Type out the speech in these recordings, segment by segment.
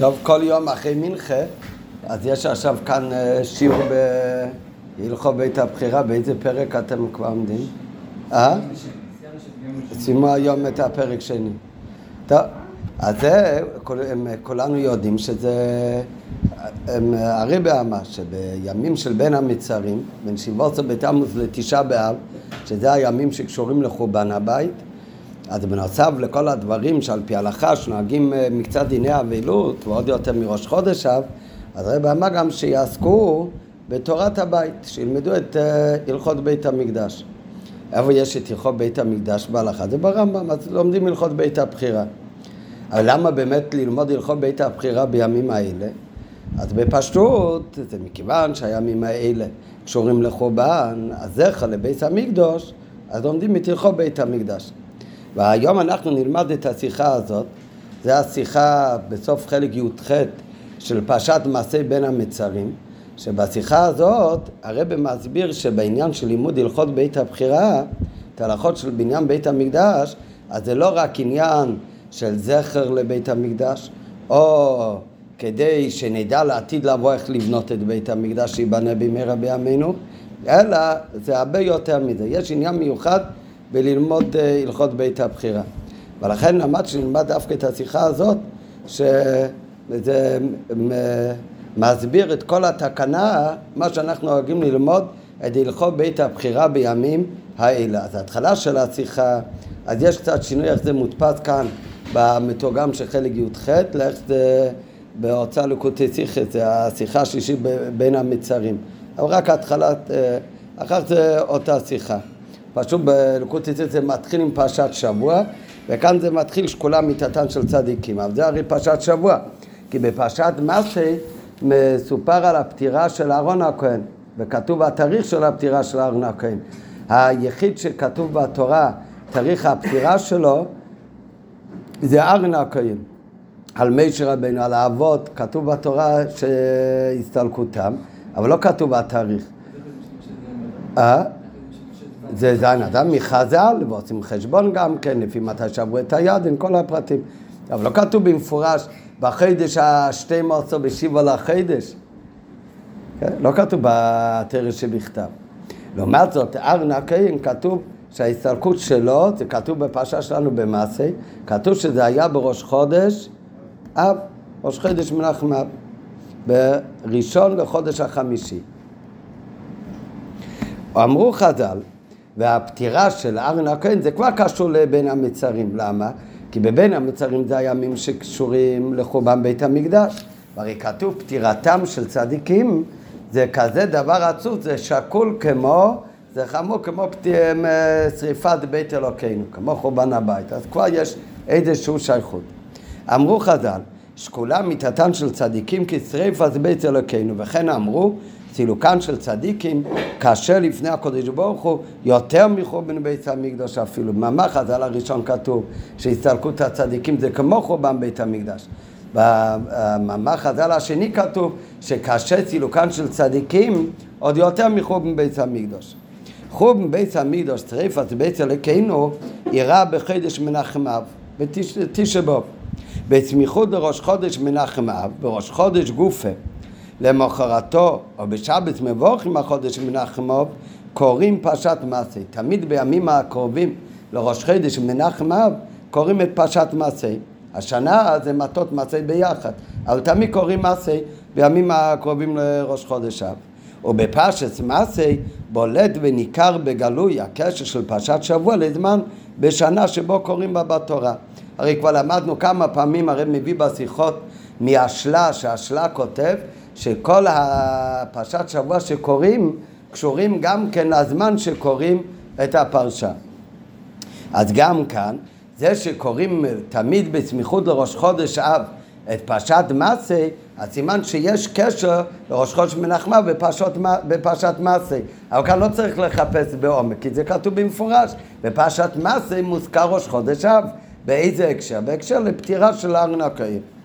טוב, כל יום אחרי מנחה, אז יש עכשיו כאן אה, שיעור בהלכות בית הבחירה, באיזה פרק אתם כבר עומדים? אה? סיימו היום את הפרק שני. טוב, אז זה, כולנו יודעים שזה, הרבי אמר שבימים של בין המצרים, בין שבעוצר בתמוז לתשעה באב, שזה הימים שקשורים לחורבן הבית, אז בנוסף לכל הדברים שעל פי הלכה שנוהגים אה, מקצת דיני אבילות ועוד יותר מראש חודש אב, אז הרב אמר גם שיעסקו בתורת הבית, שילמדו את אה, הלכות בית המקדש. איפה יש את הלכות בית המקדש בהלכה? זה ברמב"ם, אז לומדים הלכות בית הבחירה. אבל למה באמת ללמוד הלכות בית הבחירה בימים האלה? אז בפשטות, זה מכיוון שהימים האלה קשורים לחורבן, הזכר לבית המקדוש, אז לומדים את הלכות בית המקדש. והיום אנחנו נלמד את השיחה הזאת, זה השיחה בסוף חלק י"ח של פרשת מעשה בין המצרים, שבשיחה הזאת הרב מסביר שבעניין של לימוד הלכות בית הבחירה, את ההלכות של בניין בית המקדש, אז זה לא רק עניין של זכר לבית המקדש, או כדי שנדע לעתיד לבוא איך לבנות את בית המקדש שיבנה במהרה בימינו, אלא זה הרבה יותר מזה. יש עניין מיוחד בללמוד אה, הלכות בית הבחירה. ולכן למד שנלמד דווקא את השיחה הזאת, שזה מסביר את כל התקנה, מה שאנחנו נוהגים ללמוד, את הלכות בית הבחירה בימים האלה. אז ההתחלה של השיחה, אז יש קצת שינוי איך זה מודפס כאן במתורגם של חלק י"ח, לאיך זה בהוצאה לקוטי שיחה, זה השיחה השלישית בין המצרים. אבל רק ההתחלה, אה, אחר זה אותה שיחה. פשוט בלקוט ציצית זה מתחיל עם פרשת שבוע, וכאן זה מתחיל שכולם מיתתן של צדיקים. אבל זה הרי פרשת שבוע, כי בפרשת מסי מסופר על הפטירה של אהרון הכהן, וכתוב התאריך של הפטירה של אהרון הכהן. היחיד שכתוב בתורה, תאריך הפטירה שלו, זה אהרון הכהן. על מישר רבנו, על האבות, כתוב בתורה שהסתלקותם, אבל לא כתוב התאריך. אה? זה זין אדם מחז"ל, ועושים חשבון גם כן, לפי מתי שברו את היד, עם כל הפרטים. אבל לא כתוב במפורש, בחידש השתים עשרה בשיבו לחידש. כן? לא כתוב בתרס שבכתב. לעומת זאת, ארנה הכהן כתוב שההסתלקות שלו, זה כתוב בפרשה שלנו במעשה, כתוב שזה היה בראש חודש אב, ראש חודש מנחם אב, בראשון לחודש החמישי. אמרו חז"ל, והפטירה של ארן הכהן זה כבר קשור לבין המצרים. למה? כי בבין המצרים זה הימים שקשורים לחורבן בית המקדש. והרי כתוב פטירתם של צדיקים זה כזה דבר עצוב, זה שקול כמו, זה חמור כמו שריפת בית אלוקינו, כמו חורבן הבית. אז כבר יש איזושהי שייכות. אמרו חז"ל, שקולה מיתתן של צדיקים כשריפת בית אלוקינו, וכן אמרו סילוקן של צדיקים קשה לפני הקודש ברוך הוא יותר מחורבן בית המקדש אפילו. במאמר חז"ל הראשון כתוב שהסתלקות הצדיקים זה כמו חורבן בית המקדש. במאמר חז"ל השני כתוב שקשה סילוקן של צדיקים עוד יותר מחורבן בית המקדש. חורבן בית המקדש, שריפת בית אלוקינו, אירע בחידש מנחם אב, בתשע באב. בסמיכות לראש חודש מנחם אב, בראש חודש גופה. למחרתו או בשבת מבורכים החודש מנחמוב קוראים פרשת מעשה. תמיד בימים הקרובים לראש חודש מנחם אב קוראים את פרשת מעשה. השנה זה מטות מעשה ביחד, אבל תמיד קוראים מעשה בימים הקרובים לראש חודש אב. ובפרשת מעשה בולט וניכר בגלוי הקשר של פרשת שבוע לזמן בשנה שבו קוראים בה בתורה. הרי כבר למדנו כמה פעמים, הרי מביא בשיחות מהשלה, שהשלה כותב שכל הפרשת שבוע שקוראים קשורים גם כן לזמן שקוראים את הפרשה. אז גם כאן, זה שקוראים תמיד בסמיכות לראש חודש אב את פרשת מסה, אז סימן שיש קשר לראש חודש מנחמה בפרשת, בפרשת מסה. אבל כאן לא צריך לחפש בעומק, כי זה כתוב במפורש. בפרשת מסה מוזכר ראש חודש אב. באיזה הקשר? בהקשר לפטירה של ארנק הקיים.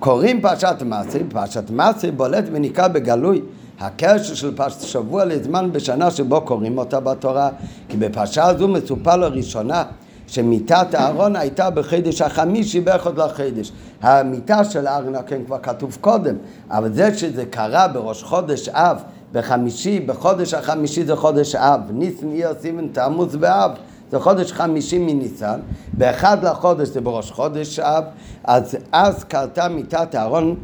קוראים פרשת מעשה, פרשת מעשה בולט וניכר בגלוי הקשר של פרשת שבוע לזמן בשנה שבו קוראים אותה בתורה, כי בפרשה הזו מסופר לראשונה שמיתת אהרון הייתה בחידש החמישי באחד לחידש. המיתה של אהרון כן כבר כתוב קודם, אבל זה שזה קרה בראש חודש אב, בחמישי, בחודש החמישי זה חודש אב, ניסן איר תעמוס באב. זה חודש חמישי מניסן, באחד לחודש זה בראש חודש אב, אז אז קרתה מיתת אהרון,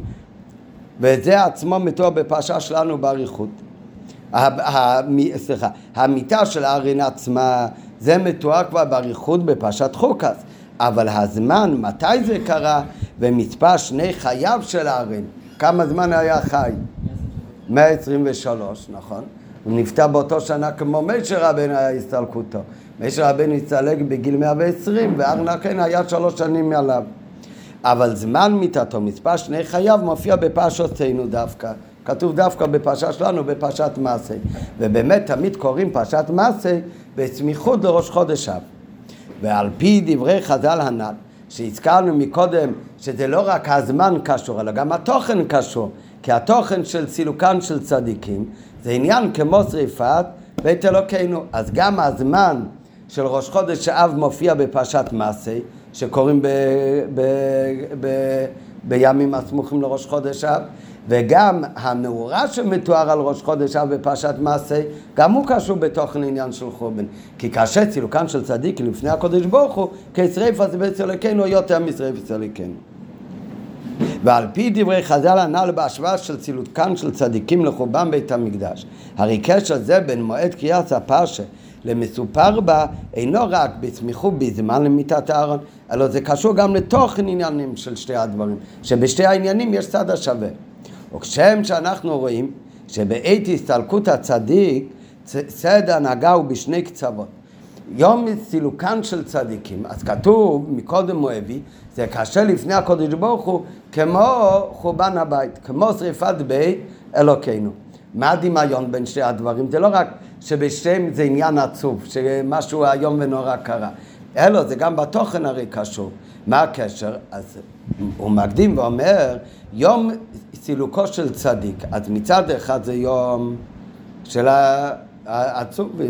וזה עצמו מתואר בפרשה שלנו באריכות. סליחה, המיטה של הארין עצמה, זה מתואר כבר באריכות בפרשת חוקס, אבל הזמן, מתי זה קרה, ומספר שני חייו של הארין, כמה זמן היה חי? 123, נכון? הוא נפטר באותו שנה כמו משה רבנו היה הסתלקותו. משה רבנו הסתלק בגיל 120, וארנה כן היה שלוש שנים מעליו. אבל זמן מיתתו, מספר שני חייו, מופיע בפרשותינו דווקא. כתוב דווקא בפרשה שלנו, בפרשת מעשה. ובאמת תמיד קוראים פרשת מעשה בסמיכות לראש חודש אב. ועל פי דברי חז"ל הנ"ל, שהזכרנו מקודם שזה לא רק הזמן קשור, אלא גם התוכן קשור. כי התוכן של סילוקן של צדיקים זה עניין כמו שריפת בית אלוקינו. אז גם הזמן של ראש חודש אב מופיע בפרשת מעשה, שקוראים ב, ב, ב, בימים הסמוכים לראש חודש אב, וגם המאורע שמתואר על ראש חודש אב בפרשת מעשה, גם הוא קשור בתוכן עניין של חורבן. כי כאשר צילוקן של צדיק לפני הקודש ברוך הוא, כשריפה זה בית אלוקינו יותר משריפה אלוקינו. ועל פי דברי חז"ל הנ"ל בהשוואה של צילוקן של צדיקים לחורבן בית המקדש. הרי קשר זה בין מועד קריאת הפרשה למסופר בה אינו רק בסמיכות בזמן למיטת אהרון, אלא זה קשור גם לתוכן עניינים של שתי הדברים, שבשתי העניינים יש צד השווה. וכשם שאנחנו רואים שבעת הסתלקות הצדיק, צד ההנהגה הוא בשני קצוות. יום סילוקן של צדיקים, אז כתוב מקודם מואבי, זה קשה לפני הקודש ברוך הוא, כמו חורבן הבית, כמו שריפת בית אלוקינו. מה הדמיון בין שתי הדברים? זה לא רק שבשם זה עניין עצוב, שמשהו איום ונורא קרה, אלא זה גם בתוכן הרי קשור. מה הקשר? אז הוא מקדים ואומר, יום סילוקו של צדיק, אז מצד אחד זה יום של העצוב,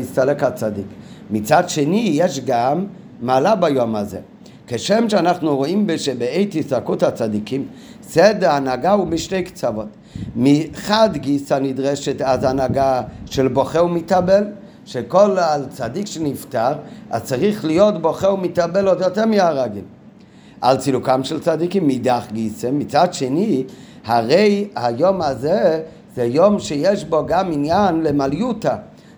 הסתלק הצדיק. מצד שני, יש גם מעלה ביום הזה. כשם שאנחנו רואים שבעת הסתלקות הצדיקים, סדר ההנהגה הוא בשתי קצוות. מחד גיסא נדרשת אז הנהגה של בוכה ומתאבל, שכל צדיק שנפטר, אז צריך להיות בוכה ומתאבל עוד יותר מהרגיל. על צילוקם של צדיקים מאידך גיסא, מצד שני, הרי היום הזה זה יום שיש בו גם עניין למליותה.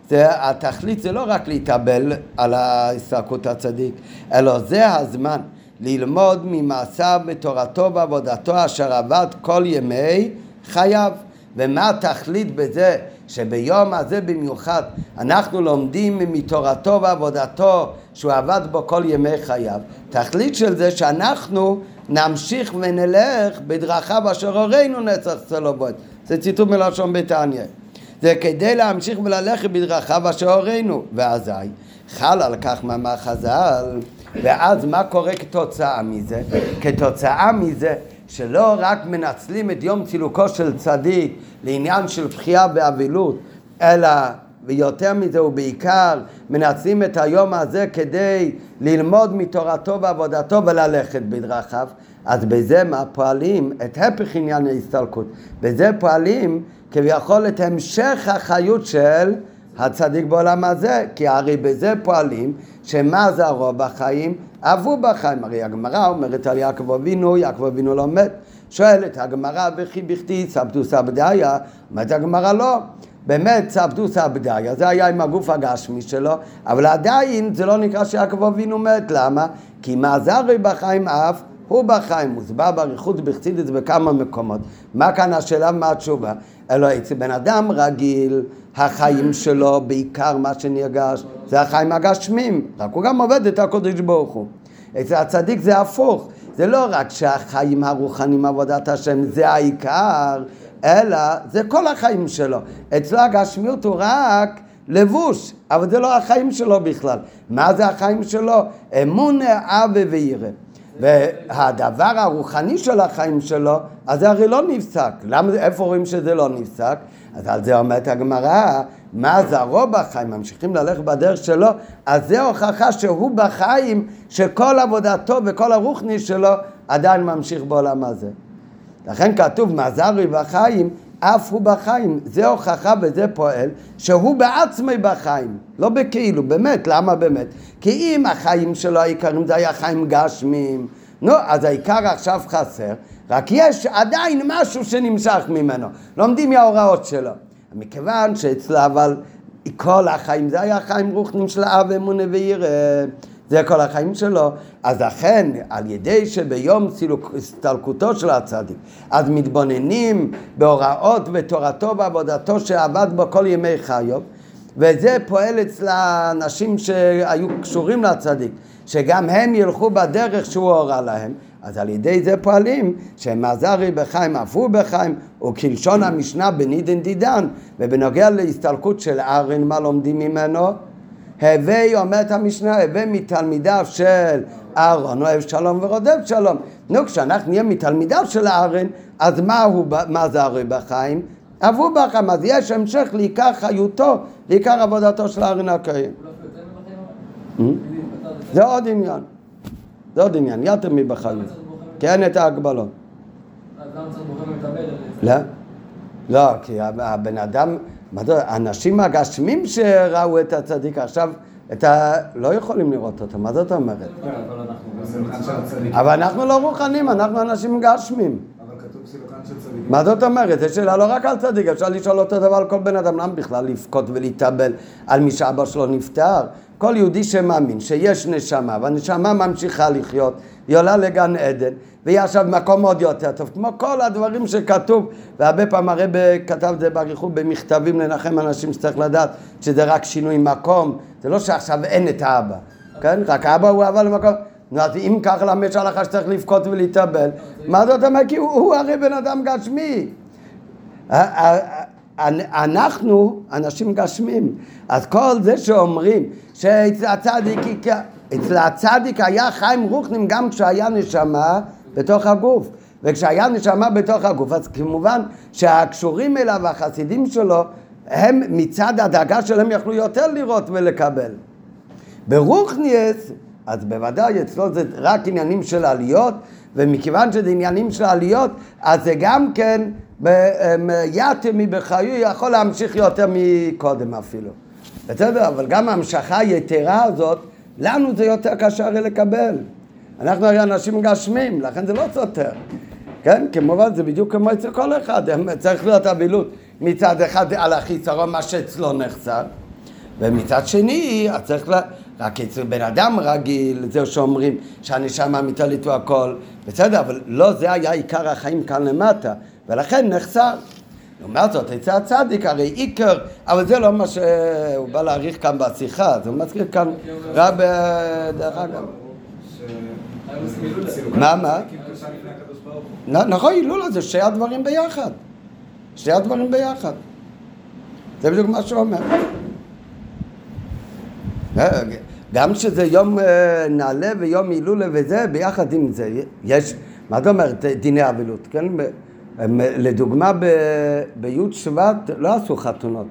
זה, התכלית זה לא רק להתאבל על ההסתרקות הצדיק, אלא זה הזמן ללמוד ממעשיו בתורתו ועבודתו אשר עבד כל ימי חייו. ומה התכלית בזה שביום הזה במיוחד אנחנו לומדים מתורתו ועבודתו שהוא עבד בו כל ימי חייו? תכלית של זה שאנחנו נמשיך ונלך בדרכיו אשר הורינו נצח צלובות. זה ציטוט מלשון ביתניה. זה כדי להמשיך וללכת בדרכיו אשר הורינו. ואזי חל על כך מאמר חז"ל, ואז מה קורה כתוצאה מזה? כתוצאה מזה שלא רק מנצלים את יום צילוקו של צדיק לעניין של בחייה באבילות, אלא ויותר מזה ובעיקר מנצלים את היום הזה כדי ללמוד מתורתו ועבודתו וללכת בדרכיו, אז בזה מה פועלים? את הפך עניין ההסתלקות. בזה פועלים כביכול את המשך החיות של הצדיק בעולם הזה, כי הרי בזה פועלים שמה זה הרוב בחיים? אבו בחיים. הרי הגמרא אומרת על יעקב אבינו, יעקב אבינו לא מת. שואלת הגמרא וכי בכתי סבתו סבדיה, אומרת הגמרא לא. באמת סבתו סבדיה, זה היה עם הגוף הגשמי שלו, אבל עדיין זה לא נקרא שיעקב אבינו מת. למה? כי הרי בחיים אף הוא בחיים, מוסבר באריכות בחסידס בכמה מקומות. מה כאן השאלה ומה התשובה? אלא אצל בן אדם רגיל, החיים שלו, בעיקר מה שנרגש, זה החיים הגשמים, רק הוא גם עובד את הקודש ברוך הוא. אצל הצדיק זה הפוך, זה לא רק שהחיים הרוחניים, עבודת השם, זה העיקר, אלא זה כל החיים שלו. אצלו הגשמיות הוא רק לבוש, אבל זה לא החיים שלו בכלל. מה זה החיים שלו? אמון, אבה וירא. והדבר הרוחני של החיים שלו, אז זה הרי לא נפסק. למה, איפה רואים שזה לא נפסק? אז על זה אומרת הגמרא, מה זרעו בחיים, ממשיכים ללכת בדרך שלו, אז זה הוכחה שהוא בחיים, שכל עבודתו וכל הרוחני שלו עדיין ממשיך בעולם הזה. לכן כתוב, מה זרעי בחיים, אף הוא בחיים. זה הוכחה וזה פועל שהוא בעצמי בחיים, לא בכאילו, באמת, למה באמת? כי אם החיים שלו העיקרים זה היה חיים גשמים, נו, אז העיקר עכשיו חסר, רק יש עדיין משהו שנמשך ממנו, לומדים מההוראות שלו. מכיוון שאצלו אבל כל החיים זה היה חיים רוחנים של אב אמונה ויראה, זה כל החיים שלו, אז אכן על ידי שביום הסתלקותו של הצדיק, אז מתבוננים בהוראות בתורתו ועבודתו שעבד בו כל ימי חיו, וזה פועל אצל האנשים שהיו קשורים לצדיק, שגם הם ילכו בדרך שהוא הורה להם, אז על ידי זה פועלים שמזרי בחיים אף הוא בחיים וכלשון המשנה בנידן דידן ובנוגע להסתלקות של ארן מה לומדים ממנו? הווי אומרת המשנה הווי מתלמידיו של אהרון אוהב שלום ורודף שלום נו כשאנחנו נהיה מתלמידיו של אהרון אז מה, הוא, מה זה הרי בחיים? אבו בחיים אז יש המשך לעיקר חיותו לעיקר עבודתו של אהרון הכהן hmm? זה עוד עניין זה עוד עניין, יותר מבחיים. כי אין את ההגבלות. לא, לא, כי הבן אדם, האנשים הגשמים שראו את הצדיק עכשיו, את ה... לא יכולים לראות אותו, מה זאת אומרת? אבל אנחנו לא רוחנים, אנחנו אנשים גשמים. מה זאת אומרת? זו שאלה לא רק על צדיק, אפשר לשאול אותו דבר על כל בן אדם, למה בכלל לבכות ולהתאבל על מי שאבא שלו נפטר? כל יהודי שמאמין שיש נשמה, והנשמה ממשיכה לחיות, היא עולה לגן עדן, והיא עכשיו במקום עוד יותר טוב, כמו כל הדברים שכתוב, והרבה פעמים הרב כתב את זה באריכות במכתבים לנחם אנשים שצריך לדעת שזה רק שינוי מקום, זה לא שעכשיו אין את האבא, כן? רק האבא הוא אבא למקום, אז אם ככה למש הלכה שצריך לבכות ולהתאבל, מה זאת אומרת? כי הוא הרי בן אדם גשמי. אנחנו אנשים גשמים, אז כל זה שאומרים שאצל הצדיק, אצל הצדיק היה חיים רוחנים גם כשהיה נשמה בתוך הגוף וכשהיה נשמה בתוך הגוף אז כמובן שהקשורים אליו והחסידים שלו הם מצד הדאגה שלהם יכלו יותר לראות ולקבל ברוחניאס אז בוודאי אצלו זה רק עניינים של עליות ומכיוון שזה עניינים של עליות אז זה גם כן יתר מבחיו יכול להמשיך יותר מקודם אפילו. בסדר? אבל גם ההמשכה היתרה הזאת, לנו זה יותר קשה הרי לקבל. אנחנו הרי אנשים גשמים, לכן זה לא סותר. כן? כמובן זה בדיוק כמו אצל כל אחד, צריך להיות אבילות מצד אחד על החיסרון מה שאצלו נחסר, ומצד שני, צריך לה... רק אצל בן אדם רגיל, זה שאומרים שהנשמה מתעלית והכל, בסדר, אבל לא זה היה עיקר החיים כאן למטה. ולכן נחסר. לעומת זאת, אצל הצדיק הרי עיקר, אבל זה לא מה שהוא בא להעריך כאן בשיחה, זה הוא מזכיר כאן רב, דרך אגב. מה, מה? נכון, הילולה זה שני הדברים ביחד. שני הדברים ביחד. זה בדיוק מה שהוא אומר. גם שזה יום אה, נעלה ויום הילולה וזה, ביחד עם זה, יש, מה זאת אומרת, דיני אבילות, כן? לדוגמה בי' שבט לא עשו חתונות.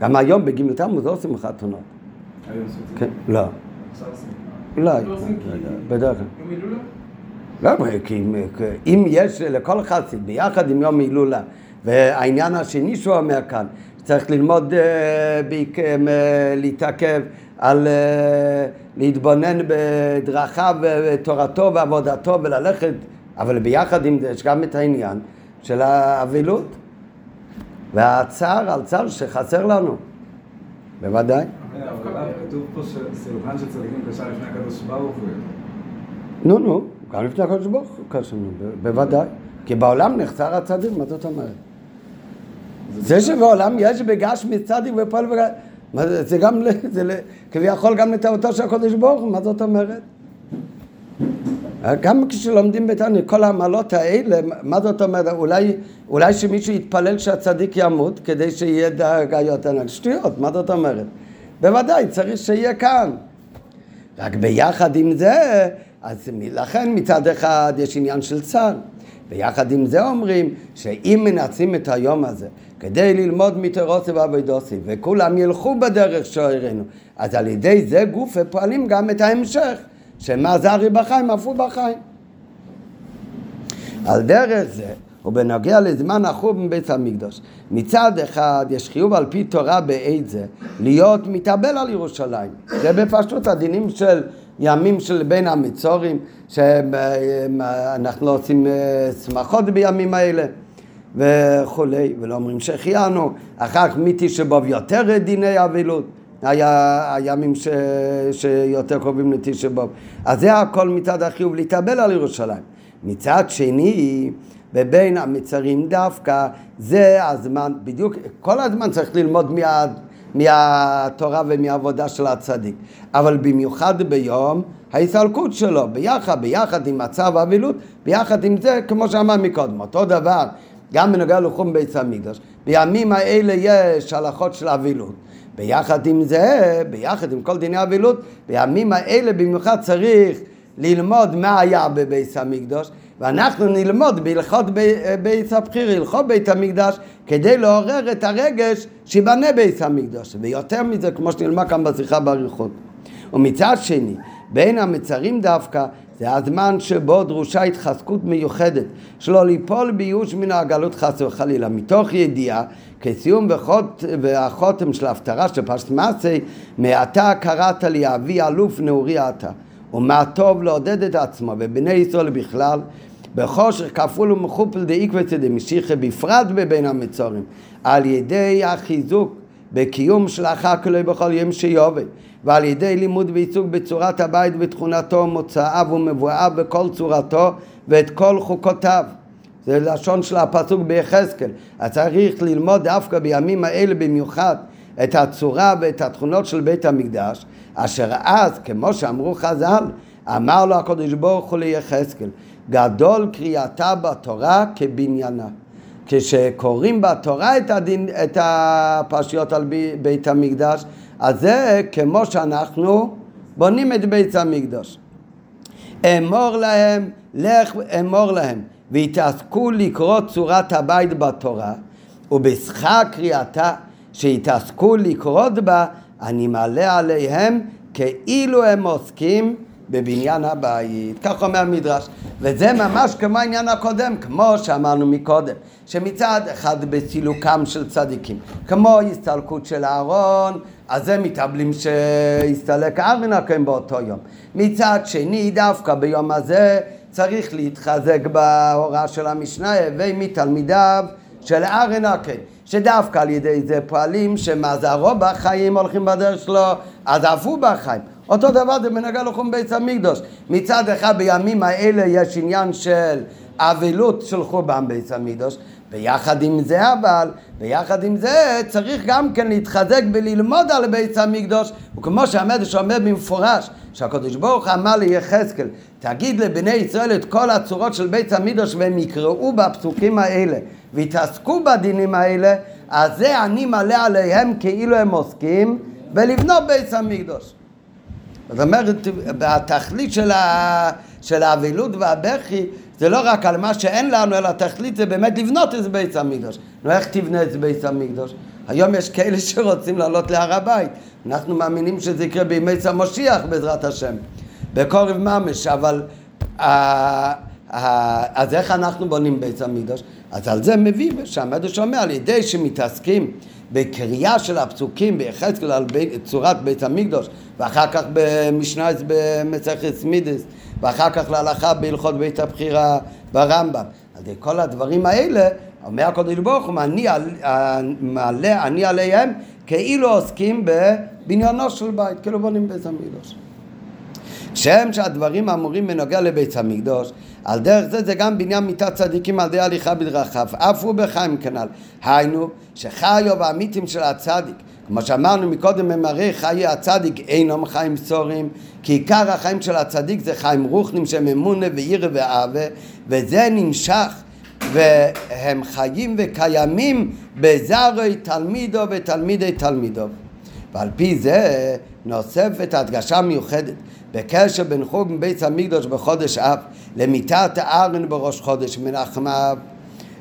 גם היום בג' תמוז לא עושים חתונות. היום עושים? כן, לא. אולי. לא בדרך כלל. לא, כי אם יש לכל חסיד ביחד עם יום הילולה, והעניין השני שהוא אומר כאן, צריך ללמוד, אה, אה, להתעכב על אה, להתבונן בדרכיו ותורתו ועבודתו וללכת, אבל ביחד עם זה יש גם את העניין של האבילות והצער על צער שחסר לנו, בוודאי. כתוב פה שסילוחן של צדיקים קשה לפני הקדוש ברוך הוא. נו, נו, גם לפני הקדוש ברוך הוא קשה, בוודאי. כי בעולם נחסר הצדיק, מה זאת אומרת? זה שבעולם יש בגש מצדיק ופועל בגש... זה גם, זה כביכול גם לטובתו של הקדוש ברוך הוא, מה זאת אומרת? גם כשלומדים בתניא, כל העמלות האלה, מה זאת אומרת? אולי, אולי שמישהו יתפלל שהצדיק ימות כדי שיהיה דאגה יותר שטויות, מה זאת אומרת? בוודאי, צריך שיהיה כאן. רק ביחד עם זה, אז לכן מצד אחד יש עניין של צה"ל, ויחד עם זה אומרים שאם מנצלים את היום הזה כדי ללמוד מתורוסי ואבוידוסי וכולם ילכו בדרך שהראינו אז על ידי זה גוף פועלים גם את ההמשך שמה זרי בחיים אף הוא בחיים על דרך זה ובנוגע לזמן החוב מבית המקדוש. מצד אחד יש חיוב על פי תורה בעד זה להיות מתאבל על ירושלים. זה בפשטות הדינים של ימים של בין המצורים, שאנחנו לא עושים אה, שמחות בימים האלה וכולי, ולא אומרים שהחיינו, אחר כך מתשבוב יותר דיני אבילות. היה הימים ש... שיותר קרובים לתשבוב. אז זה הכל מצד החיוב להתאבל על ירושלים. מצד שני, ובין המצרים דווקא, זה הזמן, בדיוק, כל הזמן צריך ללמוד מה, מהתורה ומהעבודה של הצדיק, אבל במיוחד ביום ההסתלקות שלו, ביחד, ביחד עם מצב האבילות, ביחד עם זה, כמו שאמר מקודם, אותו דבר, גם בנוגע לחום בית המקדוש, בימים האלה יש הלכות של אבילות. ביחד עם זה, ביחד עם כל דיני אבילות, בימים האלה במיוחד צריך ללמוד מה היה בבית המקדוש, ואנחנו נלמוד בהלכות בית הבחיר, הלכות בית המקדש, כדי לעורר את הרגש שיבנה בית המקדש. ויותר מזה, כמו שנלמד כאן בשיחה באריכות. ומצד שני, בין המצרים דווקא, זה הזמן שבו דרושה התחזקות מיוחדת, שלא ליפול בייאוש מן הגלות חס וחלילה, מתוך ידיעה, כסיום וחוט, והחותם של ההפטרה של פשט מסי, מעתה קראת לי אבי אלוף נעורי אתה. ומה טוב לעודד את עצמו ובני ישראל בכלל בחושך כפול ומכופל דאיקווה דמשיחא בפרט בבין המצורים על ידי החיזוק בקיום של כלוי בכל יום שיובל ועל ידי לימוד ועיסוק בצורת הבית ותכונתו מוצאיו ומבואיו בכל צורתו ואת כל חוקותיו זה לשון של הפסוק ביחזקאל אז צריך ללמוד דווקא בימים האלה במיוחד את הצורה ואת התכונות של בית המקדש אשר אז, כמו שאמרו חז"ל, אמר לו הקדוש ברוך הוא ליחזקאל, גדול קריאתה בתורה כבניינה. כשקוראים בתורה את, הדין, את הפרשיות על בית המקדש, אז זה כמו שאנחנו בונים את בית המקדש. אמור להם, לך אמור להם, והתעסקו לקרוא צורת הבית בתורה, ובשכר קריאתה, שהתעסקו לקרות בה, אני מעלה עליהם כאילו הם עוסקים בבניין הבית. כך אומר המדרש. וזה ממש כמו העניין הקודם, כמו שאמרנו מקודם, שמצד אחד בסילוקם של צדיקים, כמו הסתלקות של אהרון, אז הם מתאבלים שהסתלק ארון הכהן באותו יום. מצד שני, דווקא ביום הזה צריך להתחזק בהוראה של המשנה, הווי מתלמידיו של ארון הכהן. שדווקא על ידי זה פועלים שמזרו בחיים הולכים בדרך שלו, אז אף הוא בחיים. אותו דבר זה בנגע לחום בית המקדוש. מצד אחד בימים האלה יש עניין של אבלות של חורבן בית המקדוש, ביחד עם זה אבל, ביחד עם זה צריך גם כן להתחזק וללמוד על בית המקדוש, וכמו שהמדרש אומר במפורש, שהקדוש ברוך אמר ליחזקאל, תגיד לבני ישראל את כל הצורות של בית המקדוש והם יקראו בפסוקים האלה ויתעסקו בדינים האלה, אז זה אני מלא עליהם כאילו הם עוסקים בלבנות בית המקדוש. זאת אומרת, התכלית של, ה... של האבילות והבכי זה לא רק על מה שאין לנו, אלא התכלית זה באמת לבנות את בית המקדוש. נו, איך תבנה את בית המקדוש? היום יש כאלה שרוצים לעלות להר הבית. אנחנו מאמינים שזה יקרה בימי המשיח בעזרת השם, בקורב ממש, אבל... אז איך אנחנו בונים בית המקדוש? אז על זה מביא שהמדרש אומר, על ידי שמתעסקים בקריאה של הפסוקים ביחזקאל על בי, צורת בית המקדוש, ואחר כך במשנה במסכת מידס, ואחר כך להלכה בהלכות בית הבחירה ברמב"ם. אז כל הדברים האלה, אומר הקודש ברוך הוא, מעלה אני עליהם כאילו עוסקים בבניינו של בית, כאילו בונים בית המקדוש. כשם שהדברים אמורים בנוגע לבית המקדוש, על דרך זה זה גם בניין מיתת צדיקים על ידי הליכה בדרכיו, אף הוא בחיים כנ"ל. היינו, שחיו והמיתים של הצדיק, כמו שאמרנו מקודם, הם הרי חיי הצדיק אינם חיים סורים, כי עיקר החיים של הצדיק זה חיים רוחנים שהם אמונה וירא ואהבה, וזה נמשך. והם חיים וקיימים בזרי תלמידו ותלמידי תלמידו. ועל פי זה נוספת הדגשה מיוחדת בקשר בין חוג מבית המקדוש בחודש אב למיטת הארן בראש חודש מנחם אב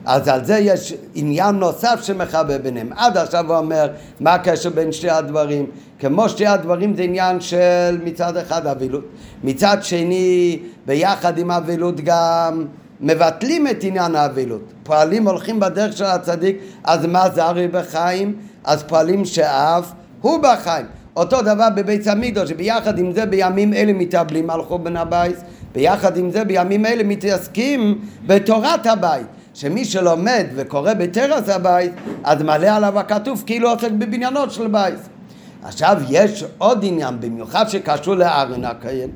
אז על זה יש עניין נוסף שמחבר ביניהם. עד עכשיו הוא אומר מה הקשר בין שתי הדברים. כמו שתי הדברים זה עניין של מצד אחד אבילות. מצד שני, ביחד עם אבילות גם מבטלים את עניין האבילות. פועלים הולכים בדרך של הצדיק, אז מה זה הרי בחיים? אז פועלים שאף הוא בחיים. אותו דבר בבית המקדוש, שביחד עם זה בימים אלה מתאבלים על חורבן הבית, ביחד עם זה בימים אלה מתעסקים בתורת הבית. שמי שלומד וקורא בטרס הבית, אז מלא עליו הכתוב כאילו עוסק בבניינות של בית. עכשיו יש עוד עניין, במיוחד שקשור לארן הכהן,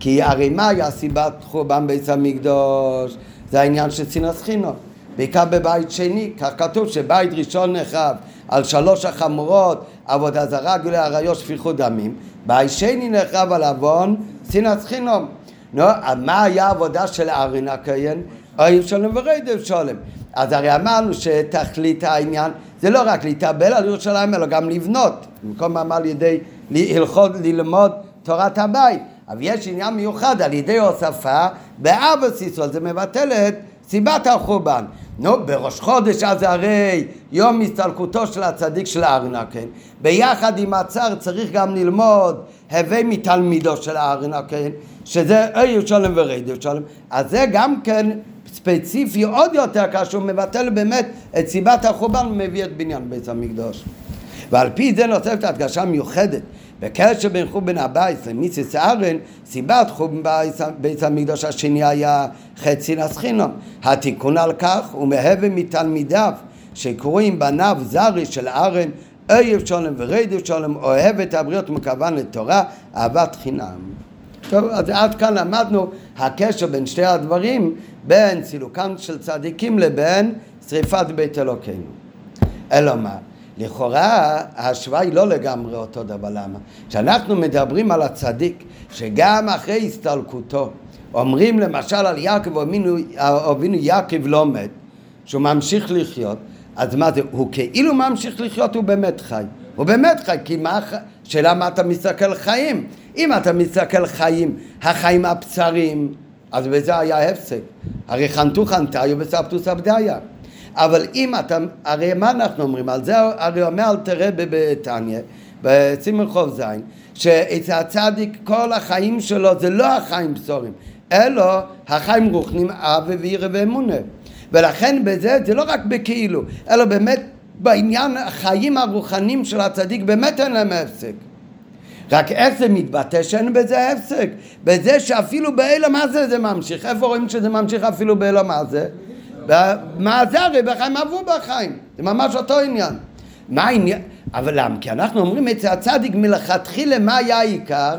כי הרי מהי הסיבת חורבן בית המקדוש? זה העניין של צינס חינו. בעיקר בבית שני, כך כתוב שבית ראשון נחרב על שלוש החמורות, עבודה זרה, גילוי עריות, שפיכות דמים, בית שני נחרב על עוון, צינס חינום. נו, מה היה העבודה של ארן הכהן? אוהב שלם ורדף שלם. אז הרי אמרנו שתכלית העניין זה לא רק להתאבל על ירושלים אלא גם לבנות, במקום מה על ידי הלכות ללמוד תורת הבית. אבל יש עניין מיוחד על ידי הוספה באבוס ישראל, זה מבטל את סיבת החורבן. נו, בראש חודש אז הרי יום הסתלקותו של הצדיק של ארנה, כן? ביחד עם הצער צריך גם ללמוד הווי מתלמידו של ארנה, כן? שזה אי שלם ורדיו שלם. אז זה גם כן ספציפי עוד יותר כאשר הוא מבטל באמת את סיבת החורבן ומביא את בניין בית המקדוש. ועל פי זה נוספת הדגשה מיוחדת בקשר בין חורבן הבית למיסיס ארן, סיבת חורבן בית המקדוש השני היה חצי נסחינום. התיקון על כך הוא מהווה מתלמידיו שקרויים בניו זרי של ארן אויב שולם ורדיו שולם אוהב את הבריות ומכוון לתורה אהבת חינם. טוב, אז עד כאן למדנו הקשר בין שתי הדברים, בין סילוקם של צדיקים לבין שריפת בית אלוקינו. אלא מה? לכאורה ההשוואה היא לא לגמרי אותו דבר, למה? כשאנחנו מדברים על הצדיק, שגם אחרי הסתלקותו, אומרים למשל על יעקב אבינו יעקב לא מת, שהוא ממשיך לחיות, אז מה זה, הוא כאילו ממשיך לחיות, הוא באמת חי. הוא באמת חי, כי מה, שאלה מה אתה מסתכל חיים? אם אתה מסתכל חיים, החיים הבצרים, אז בזה היה הפסק. הרי חנתו חנתיו וסבתו סבדיה. אבל אם אתה, הרי מה אנחנו אומרים? על זה הרי אומר אל תראה בתניא, בצימר חוב זין, שאצל הצדיק כל החיים שלו זה לא החיים בשורים, אלא החיים רוחנים אב וירא ואמונה. ולכן בזה זה לא רק בכאילו, אלא באמת בעניין החיים הרוחניים של הצדיק באמת אין להם הפסק. רק איך זה מתבטא שאין בזה הפסק? בזה שאפילו באלה מה זה זה ממשיך. איפה רואים שזה ממשיך אפילו באלה מה זה? מה זה הרי בחיים עברו בחיים. זה ממש אותו עניין. מה העניין? אבל למה? כי אנחנו אומרים אצל הצדיק מלכתחילה מה היה העיקר?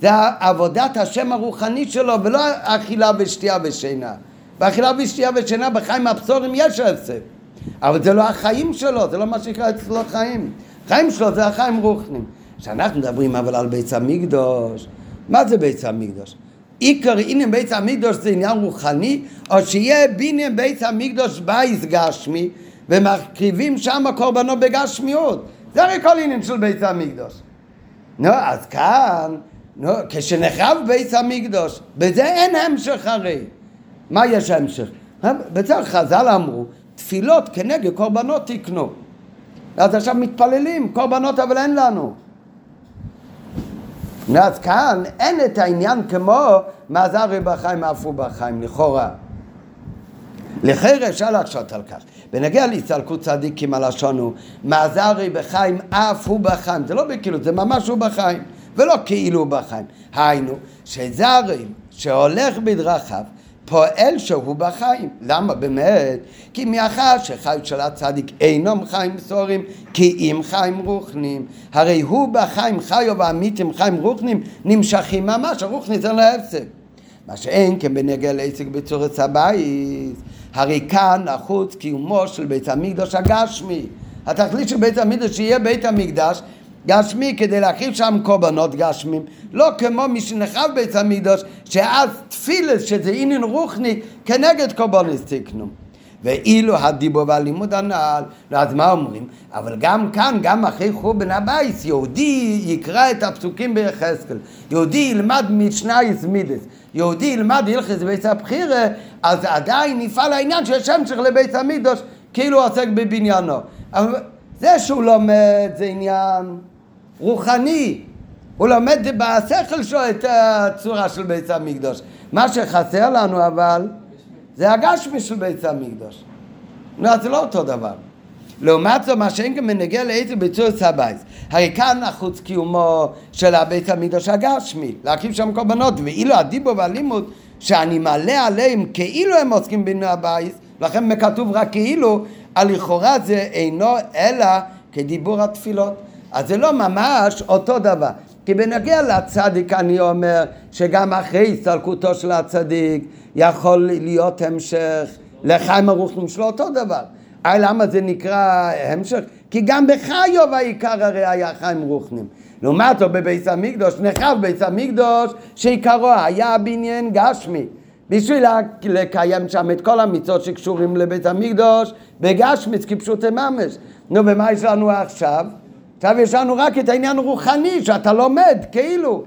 זה עבודת השם הרוחני שלו ולא אכילה ושתייה ושינה. באכילה ושתייה ושינה בחיים הבשורים יש הפסק. אבל זה לא החיים שלו, זה לא מה שנקרא אצלו חיים. החיים שלו זה החיים רוחנים. כשאנחנו מדברים אבל על בית המקדוש, מה זה בית המקדוש? עיקר עניין בית המקדוש זה עניין רוחני, או שיהיה ביניין בית המקדוש בייס גשמי, ומקריבים שם קורבנו בגשמיות. זה הרי כל עניין של בית המקדוש. נו, אז כאן, נו, כשנחרב בית המקדוש, בזה אין המשך הרי. מה יש המשך? בצד חז"ל אמרו, תפילות כנגד קורבנות תקנו. אז עכשיו מתפללים, קורבנות אבל אין לנו. אז כאן אין את העניין כמו מעזרי בחיים אף הוא בחיים, לכאורה. לכן אפשר לחשוב על כך. בנגיע להסתלקות צדיקים הלשון הוא מעזרי בחיים אף הוא בחיים. זה לא בכאילו, זה ממש הוא בחיים, ולא כאילו הוא בחיים. היינו, שזרי שהולך בדרכיו פועל שהוא בחיים. למה באמת? כי מאחר שחיים של הצדיק אינם חיים בשורים, כי אם חיים רוחנים. הרי הוא בחיים חיו ואמיתים חיים רוחנים נמשכים ממש, הרוחני זה לא הפסק. מה שאין כן בנגע לעסק בצורת הבית, הרי כאן נחוץ קיומו של בית המקדוש הגשמי. התכלית של בית המקדוש שיהיה בית המקדש גשמי כדי להכיל שם קורבנות גשמים, לא כמו מי שנחרב בית המקדוש, שאז תפילס, שזה עניין רוחני, כנגד קורבנות תקנו. ואילו הדיבור והלימוד הנ"ל, אז מה אומרים? אבל גם כאן, גם אחרי חורבן הבייס, יהודי יקרא את הפסוקים ביחזקאל, יהודי ילמד משניות מידס, יהודי ילמד הלכס בית הבחירה, אז עדיין יפעל העניין שיש המשך לבית המקדוש, כאילו עוסק בבניינו. אבל זה שהוא לומד זה עניין רוחני, הוא לומד בשכל שלו את הצורה של בית המקדוש. מה שחסר לנו אבל זה הגשמי של בית המקדוש. לא, זה לא אותו דבר. לעומת זאת, מה שאין גם מנגיע לאיזה ביצוע סבייס. הרי כאן נחוץ קיומו של הבית המקדוש הגשמי, להקים שם קורבנות, ואילו הדיבור והלימוד שאני מעלה עליהם כאילו הם עוסקים בנו הבייס, לכן כתוב רק כאילו, לכאורה זה אינו אלא כדיבור התפילות. אז זה לא ממש אותו דבר. כי בנגיע לצדיק אני אומר שגם אחרי הסתלקותו של הצדיק יכול להיות המשך לחיים הרוחים שלו אותו דבר. אי למה זה נקרא המשך? כי גם בחיוב העיקר הרי היה חיים רוחנים. לעומת זאת בביס המקדוש נחרב ביס המקדוש שעיקרו היה בניין גשמי. בשביל לקיים שם את כל המצוות שקשורים לבית המקדוש בגשמיץ כפשוטי ממש. נו ומה יש לנו עכשיו? עכשיו יש לנו רק את העניין הרוחני שאתה לומד כאילו.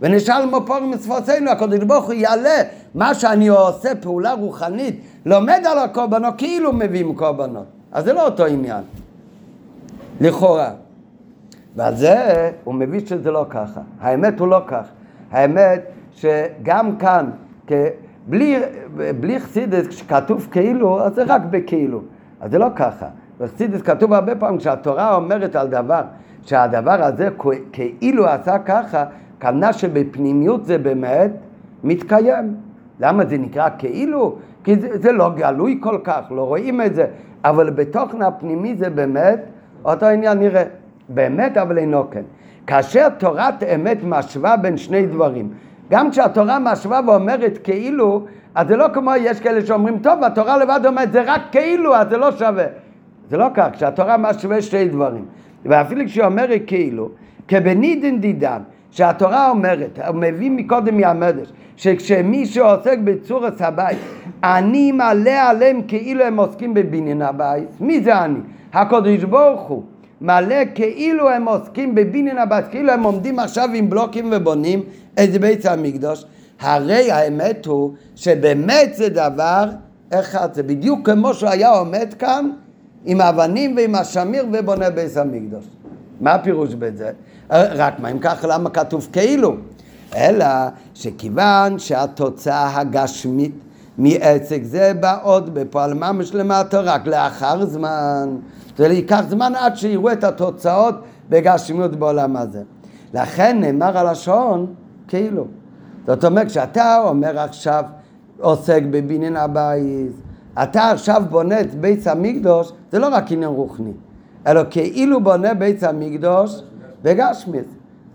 ונשאל מפור מצוותינו הקדוש ברוך הוא יעלה מה שאני עושה פעולה רוחנית לומד על הקורבנות כאילו מביאים קורבנות. אז זה לא אותו עניין. לכאורה. ועל זה הוא מבין שזה לא ככה. האמת הוא לא כך. האמת שגם כאן בלי, בלי חסידס כשכתוב כאילו אז זה רק בכאילו. אז זה לא ככה בחסידס כתוב הרבה פעמים כשהתורה אומרת על דבר שהדבר הזה כאילו עשה ככה כוונה שבפנימיות זה באמת מתקיים. למה זה נקרא כאילו? כי זה, זה לא גלוי כל כך, לא רואים את זה, אבל בתוכן הפנימי זה באמת אותו עניין נראה. באמת אבל אינו כן. כאשר תורת אמת משווה בין שני דברים, גם כשהתורה משווה ואומרת כאילו, אז זה לא כמו יש כאלה שאומרים, טוב, התורה לבד אומרת, זה רק כאילו, אז זה לא שווה. זה לא כך, כשהתורה משווה שתי דברים. ואפילו כשהיא אומרת כאילו, כבנידין דידן, שהתורה אומרת, מביא מקודם מהמדש, שכשמי שעוסק בצורת הבית, אני מעלה עליהם כאילו הם עוסקים בבניין הבית, מי זה אני? הקדוש ברוך הוא מעלה כאילו הם עוסקים בבניין הבית, כאילו הם עומדים עכשיו עם בלוקים ובונים את בית המקדוש, הרי האמת הוא שבאמת זה דבר אחד, זה בדיוק כמו שהוא היה עומד כאן עם האבנים ועם השמיר ובונה בית המקדוש. מה הפירוש בזה? רק מה אם ככה למה כתוב כאילו? אלא שכיוון שהתוצאה הגשמית מעסק זה בא עוד בפועל ממש למטה רק לאחר זמן. זה ייקח זמן עד שיראו את התוצאות בגשמיות בעולם הזה. לכן נאמר הלשון כאילו. זאת אומרת, כשאתה אומר עכשיו עוסק בבניין הבית, אתה עכשיו בונה את בית המקדוש, זה לא רק עניין רוחני, אלא כאילו בונה בית המקדוש בגשמיס.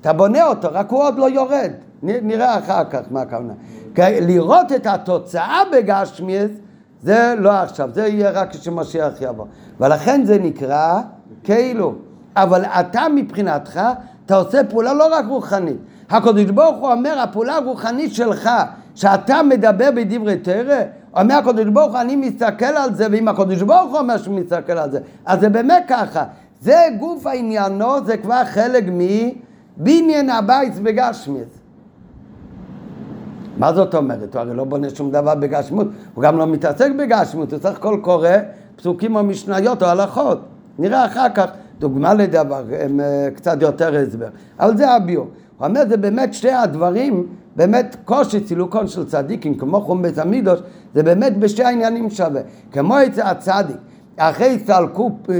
אתה בונה אותו, רק הוא עוד לא יורד. נראה אחר כך מה הכוונה. לראות את התוצאה בגשמיס, זה לא עכשיו, זה יהיה רק כשמשיח יבוא. ולכן זה נקרא כאילו. אבל אתה מבחינתך, אתה עושה פעולה לא רק רוחנית. הקדוש ברוך הוא אומר, הפעולה הרוחנית שלך, שאתה מדבר בדברי תרא, אומר הקדוש ברוך הוא, אני מסתכל על זה, ואם הקדוש ברוך הוא אומר שהוא מסתכל על זה, אז זה באמת ככה. זה גוף העניינו, זה כבר חלק מבניין הבית בגשמיס. מה זאת אומרת? הוא הרי לא בונה שום דבר בגשמות, הוא גם לא מתעסק בגשמות, הוא סך הכל קורא פסוקים או משניות או הלכות. נראה אחר כך דוגמה לדבר, אה, קצת יותר הסבר. אבל זה הביור. הוא אומר, זה באמת שתי הדברים, באמת קושי צילוקון של צדיקים, כמו בית המידוש, זה באמת בשתי העניינים שווה. כמו אצל הצדיק, אחרי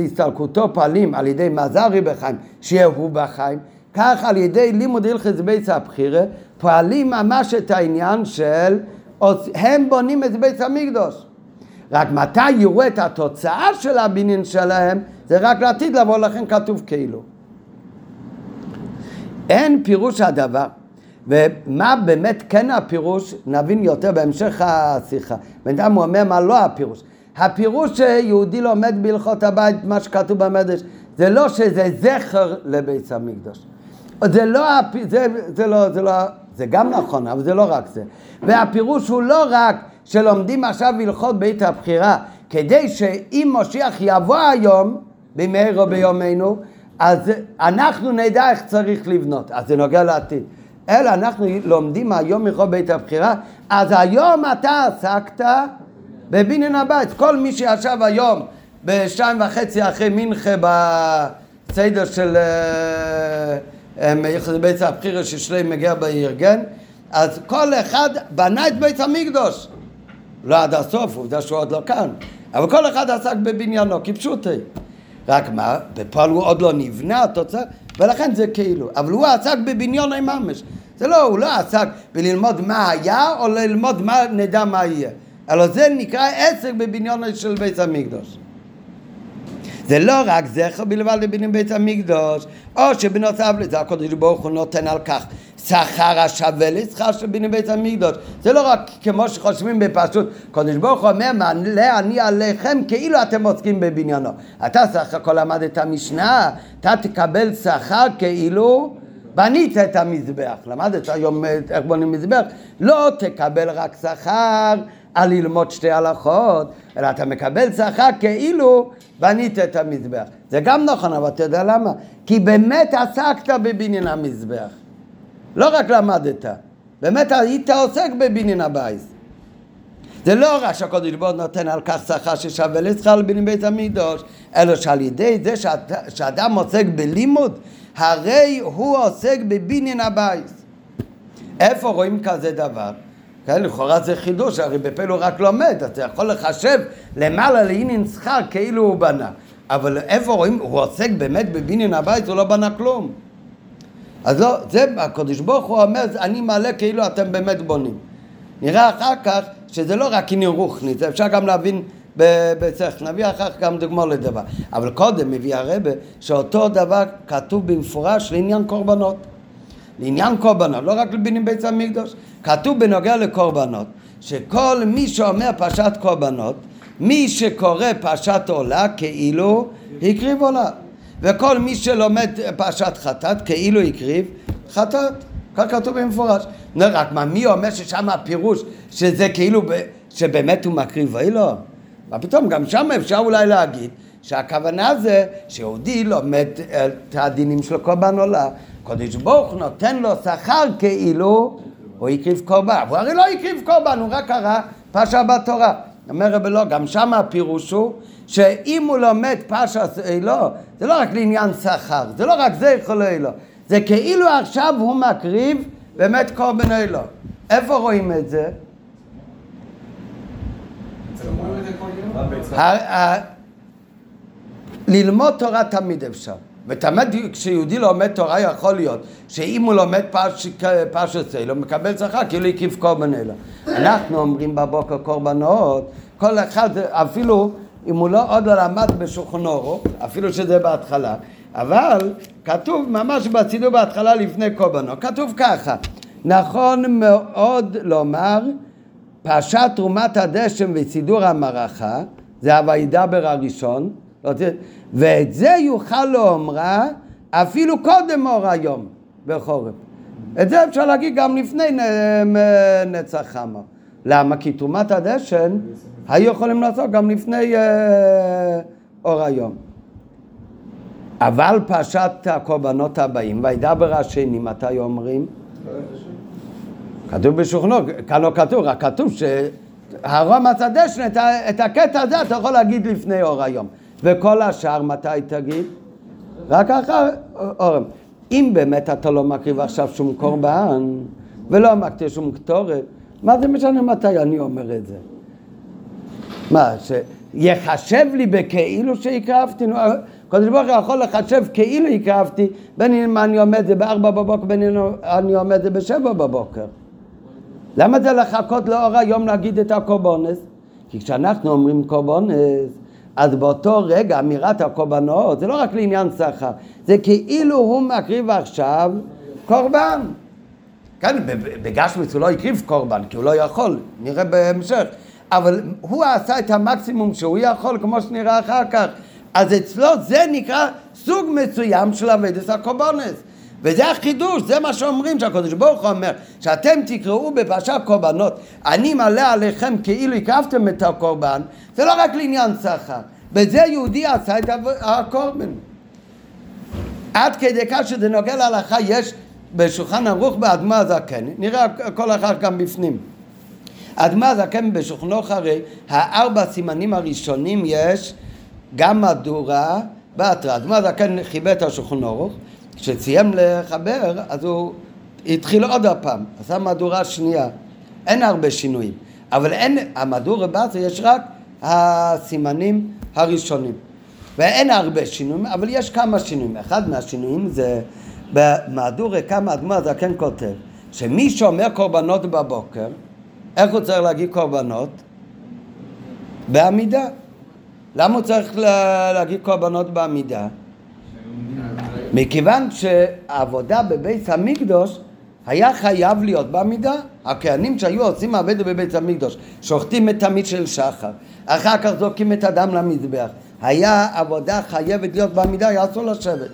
הסתלקותו פועלים על ידי מזרי בחיים, שיהו בחיים, כך על ידי לימוד הלכס בית הבחירה, פועלים ממש את העניין של, הם בונים את בית המקדוש. רק מתי יראו את התוצאה של הבניין שלהם, זה רק לעתיד לבוא, לכן כתוב כאילו. אין פירוש הדבר. ומה באמת כן הפירוש, נבין יותר בהמשך השיחה. בינתיים הוא אומר מה לא הפירוש. הפירוש שיהודי לומד בהלכות הבית, מה שכתוב במדרש, זה לא שזה זכר לבית המקדוש. זה לא, זה, זה לא, זה לא, זה גם נכון, אבל זה לא רק זה. והפירוש הוא לא רק שלומדים עכשיו הלכות בית הבחירה, כדי שאם משיח יבוא היום, במהרו ביומנו, אז אנחנו נדע איך צריך לבנות. אז זה נוגע לעתיד. אלא אנחנו לומדים היום הלכות בית הבחירה, אז היום אתה עסקת בבניין הבית. כל מי שישב היום בשתיים וחצי אחרי מנחה בסדר של יחד בית הבחירה ששלם מגיע בארגן, אז כל אחד בנה את בית המקדוש. לא עד הסוף, עובדה שהוא עוד לא כאן. אבל כל אחד עסק בבניינו, כפשוטי. רק מה, בפועל הוא עוד לא נבנה, התוצאה, ולכן זה כאילו. אבל הוא עסק בבניוני ממש. זה לא, הוא לא עסק בללמוד מה היה, או ללמוד מה נדע מה יהיה. אלא זה נקרא עסק בבניוני של בית המקדוש. זה לא רק זכר בלבד לבניין בית המקדוש, או שבנוסף לזה הקדוש ברוך הוא נותן על כך שכר השווה לשכר של בניין בית המקדוש. זה לא רק כמו שחושבים בפשוט, הקדוש ברוך הוא אומר, מעלה אני עליכם כאילו אתם עוסקים בבניינו. אתה סך הכל למדת משנה, אתה תקבל שכר כאילו בנית את המזבח. למדת היום איך בונים מזבח? לא תקבל רק שכר על ללמוד שתי הלכות, אלא אתה מקבל שכר כאילו בנית את המזבח. זה גם נכון, אבל אתה יודע למה? כי באמת עסקת בבניין המזבח. לא רק למדת, באמת היית עוסק בבניין הבית. זה לא רק שהקודש ברוך נותן על כך שכר ששווה לשכר לבניין בית המקדוש, אלא שעל ידי זה שאת, שאדם עוסק בלימוד, הרי הוא עוסק בבניין הבית. איפה רואים כזה דבר? כן, לכאורה זה חידוש, הרי בפה הוא רק לומד, אתה יכול לחשב למעלה לעניין שכר כאילו הוא בנה. אבל איפה רואים, הוא עוסק באמת בבניין הבית, הוא לא בנה כלום. אז לא, זה הקדוש ברוך הוא אומר, אני מעלה כאילו אתם באמת בונים. נראה אחר כך שזה לא רק עניין רוחני, זה אפשר גם להבין בצריך, נביא אחר כך גם דוגמא לדבר. אבל קודם מביא הרבה שאותו דבר כתוב במפורש לעניין קורבנות. לעניין קורבנות, לא רק לבנים בית המקדוש, כתוב בנוגע לקורבנות, שכל מי שאומר פרשת קורבנות, מי שקורא פרשת עולה כאילו הקריב עולה. וכל מי שלומד פרשת חטאת כאילו הקריב חטאת. כך כתוב במפורש. לא, רק מה, מי אומר ששם הפירוש שזה כאילו, שבאמת הוא מקריב אילו? מה פתאום, גם שם אפשר אולי להגיד שהכוונה זה שיהודי לומד את הדינים של קורבן עולה. קודש ברוך נותן לו שכר כאילו הוא הקריב קורבן. הוא הרי לא הקריב קורבן, הוא רק קרא פרשה בתורה. אומר רבי לא, גם שם הפירוש הוא שאם הוא לומד פרשה אלו, זה לא רק לעניין שכר, זה לא רק זה יכול אלו, זה כאילו עכשיו הוא מקריב באמת קורבן אלו. איפה רואים את זה? ללמוד תורה תמיד אפשר. ותמיד כשיהודי לומד תורה יכול להיות שאם הוא לומד פרשת אלו, הוא מקבל שכר כאילו הקיף קורבן אלו. אנחנו אומרים בבוקר קורבנות, כל אחד, אפילו אם הוא לא עוד לא למד בשולחנו, אפילו שזה בהתחלה, אבל כתוב ממש בצידור בהתחלה לפני קורבנו, כתוב ככה, נכון מאוד לומר פרשת תרומת הדשם וסידור המערכה, זה הווידבר הראשון, ואת זה יוכל לאומרה אפילו קודם אור היום בחורף. את זה אפשר להגיד גם לפני נצח חמה. למה? כי תרומת הדשן היו יכולים לעשות גם לפני אה, אור היום. אבל פרשת הקורבנות הבאים, וידבר השני, מתי אומרים? כתוב בשוכנו, כאן לא כתוב, רק כתוב שהרום את, את הקטע הזה אתה יכול להגיד לפני אור היום. וכל השאר מתי תגיד? רק אחר אורם. אם באמת אתה לא מקריב עכשיו שום קורבן ולא מקטיר שום קטורת, מה זה משנה מתי אני אומר את זה? מה, שיחשב לי בכאילו שהקרבתי? קודם ברוך הוא יכול לחשב כאילו הקרבתי, בין אם אני עומד זה בארבע בבוקר, בין אם אני עומד זה בשבע בבוקר. למה זה לחכות לאור היום להגיד את הקורבונס? כי כשאנחנו אומרים קורבונס, אז באותו רגע אמירת הקורבנות זה לא רק לעניין שכר, זה כאילו הוא מקריב עכשיו קורבן. כן, בגשמיץ הוא לא הקריב קורבן, כי הוא לא יכול, נראה בהמשך. אבל הוא עשה את המקסימום שהוא יכול, כמו שנראה אחר כך. אז אצלו זה נקרא סוג מסוים של אביידס הקורבנס. וזה החידוש, זה מה שאומרים שהקדוש ברוך הוא אומר שאתם תקראו בפרשת קורבנות אני מעלה עליכם כאילו הקרבתם את הקורבן זה לא רק לעניין שכר בזה יהודי עשה את הקורבן עד כדי כך שזה נוגע להלכה יש בשולחן ערוך באדמה הזקן נראה כל אחד גם בפנים אדמה הזקן בשולחנו אחרי הארבע סימנים הראשונים יש גם מהדורה בהתראה. אדמה הזקן חיבר את השולחן ערוך כשסיים לחבר, אז הוא התחיל עוד הפעם, עשה מהדורה שנייה. אין הרבה שינויים, אבל אין, המהדורה באתר יש רק הסימנים הראשונים. ואין הרבה שינויים, אבל יש כמה שינויים. אחד מהשינויים זה במהדורה כמה אדמה הזקן כותב שמי שאומר קורבנות בבוקר, איך הוא צריך להגיד קורבנות? בעמידה. למה הוא צריך להגיד קורבנות בעמידה? מכיוון שהעבודה בבית המקדוש היה חייב להיות בעמידה. הכהנים שהיו עושים עבודה בבית המקדוש, שוחטים את המיץ של שחר, אחר כך זורקים את הדם למזבח. היה עבודה חייבת להיות בעמידה, היה אסור לשבת.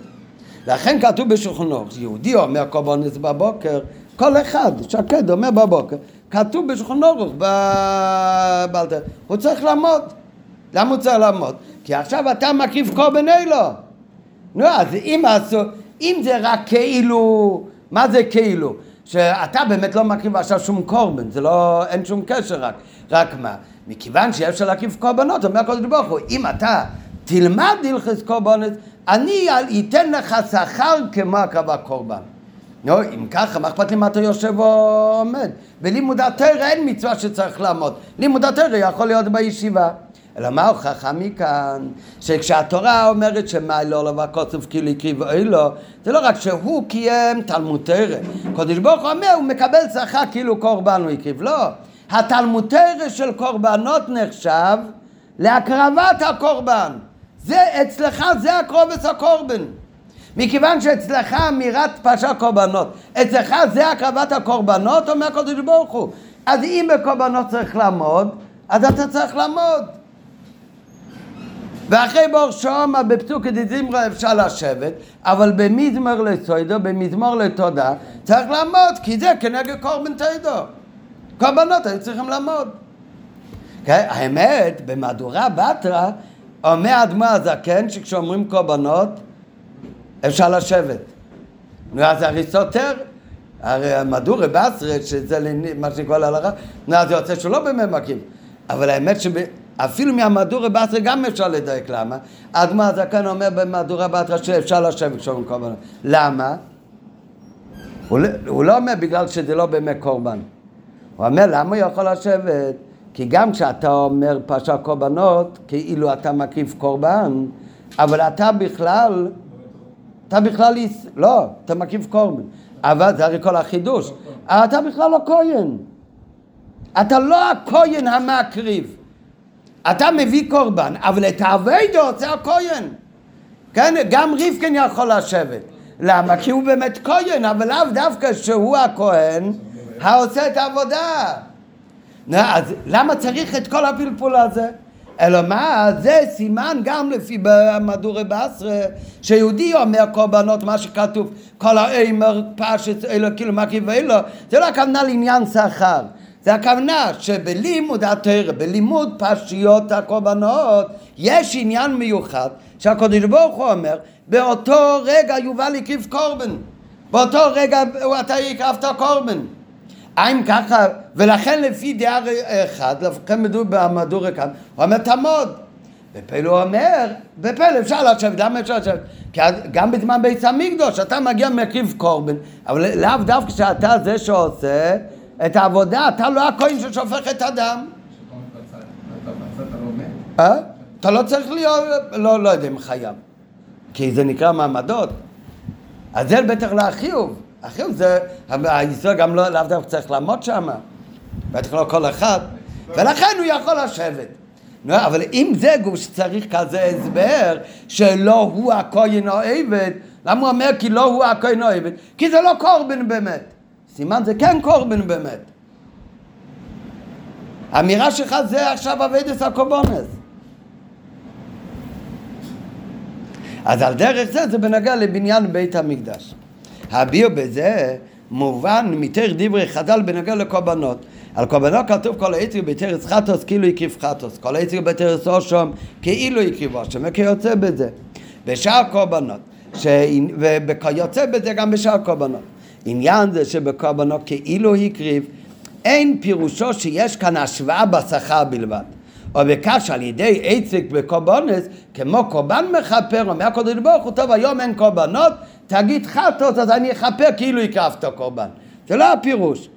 לכן כתוב בשולחנו, יהודי אומר קורבנות בבוקר, כל אחד שקד אומר בבוקר, כתוב בשולחנו ערוך, הוא צריך לעמוד. למה הוא צריך לעמוד? כי עכשיו אתה מקריב קורבן אילו. נו, אז אם, אם זה רק כאילו, מה זה כאילו? שאתה באמת לא מקריב עכשיו שום קורבן, זה לא, אין שום קשר רק, רק מה? מכיוון שאי אפשר להקריב קורבנות, אומר הקדוש ברוך הוא, אם אתה תלמד הלכס קורבנות, אני אתן לך שכר כמו הקרבה קורבן. נו, אם ככה, מה אכפת לי מה אתה יושב או עומד? בלימוד התרא אין מצווה שצריך לעמוד. לימוד התרא יכול להיות בישיבה. אלא מה ההוכחה מכאן? שכשהתורה אומרת שמה לא לבא קוצב כאילו הקריב אוי לו, זה לא רק שהוא קיים תלמוד תרא. קודש ברוך הוא אומר, הוא מקבל שכר כאילו קורבן הוא הקריב. לא. התלמוד תרא של קורבנות נחשב להקרבת הקורבן. זה אצלך, זה הקרובץ הקורבן. מכיוון שאצלך אמירת פרשת קורבנות, אצלך זה הקרבת הקורבנות, אומר הקדוש ברוך הוא. אז אם בקורבנות צריך לעמוד, אז אתה צריך לעמוד. ואחרי בור שומע בפסוק דזמרה אפשר לשבת, אבל במזמר לסוידו, במזמור לתודה, צריך לעמוד, כי זה כנגד קורבן תידו. קורבנות היו צריכים לעמוד. כן? האמת, במהדורה בתרא, אומר אדמו הזקן שכשאומרים קורבנות, אפשר לשבת. נו, אז הרי סותר, הרי המהדורה בסרה, שזה מה שנקרא להלכה, נו, אז יוצא שהוא לא באמת מקים. אבל האמת שב... אפילו מהמהדורה בתרא גם אפשר לדייק למה. אדמה הזקן אומר במהדורה בתרא שאפשר לשבת כשאומרים קורבן. למה? הוא, לא- הוא לא אומר בגלל שזה לא באמת קורבן. הוא אומר למה הוא יכול לשבת? כי גם כשאתה אומר פרשת קורבנות, כאילו אתה מקריב קורבן, אבל אתה בכלל, אתה בכלל, לא, אתה מקריב קורבן. אבל זה הרי כל החידוש. אתה בכלל לא כהן. אתה לא הכהן המקריב. אתה מביא קורבן, אבל את האביידו עושה הכהן. כן, גם ריבקן יכול לשבת. למה? כי הוא באמת כהן, אבל לאו דווקא שהוא הכהן העושה את העבודה. אז למה צריך את כל הפלפול הזה? אלא מה, זה סימן גם לפי במדורי בעשרה, שיהודי אומר קורבנות, מה שכתוב, כל האמר פשט אלו כאילו מקיף ואלו, זה לא הכוונה לעניין שכר. זה הכוונה שבלימוד התרא, בלימוד פרשיות הקורבנות, יש עניין מיוחד שהקדוש ברוך הוא אומר, באותו רגע יובא לקריב קורבן. באותו רגע אתה הקרבת קורבן. האם ככה, ולכן לפי דעה אחת, לכן במהדורה כאן, הוא אומר תעמוד. בפלא הוא אומר, בפלא אפשר לשבת, למה אפשר לשבת? כי גם בזמן בית המקדוש אתה מגיע מקריב קורבן, אבל לאו דווקא שאתה זה שעושה את העבודה, אתה לא הכהן ששופך את הדם. אה? אתה לא צריך להיות, לא, לא יודע אם חייב, כי זה נקרא מעמדות. אז זה בטח לא החיוב. החיוב זה, הישראל גם לא, לאו דווקא צריך לעמוד שם, בטח לא כל אחד, ולכן הוא יכול לשבת. אבל אם זה גוף שצריך כזה הסבר, שלא הוא הכהן או עבד, למה הוא אומר כי לא הוא הכהן או עבד? כי זה לא קורבן באמת. סימן זה כן קורבן באמת. האמירה שלך זה עכשיו אביידס הקורבנס. אז על דרך זה זה בנוגע לבניין בית המקדש. הביאו בזה מובן מתר דברי חז"ל בנוגע לקורבנות. על קורבנות כתוב כל היצר בתרס חטוס כאילו הקריב חטוס, כל היצר בתרס אושם כאילו הקריב אושם, וכיוצא בזה. בשאר קורבנות, ש... וכיוצא בזה גם בשאר קורבנות. עניין זה שבקורבנות כאילו הקריב, אין פירושו שיש כאן השוואה בשכר בלבד. או בכך שעל ידי עצק בקורבנס, כמו קורבן מכפר, אומר הקדוש ברוך הוא, טוב היום אין קורבנות, תגיד חטות אז אני אכפר כאילו הקרבת קורבן. זה לא הפירוש.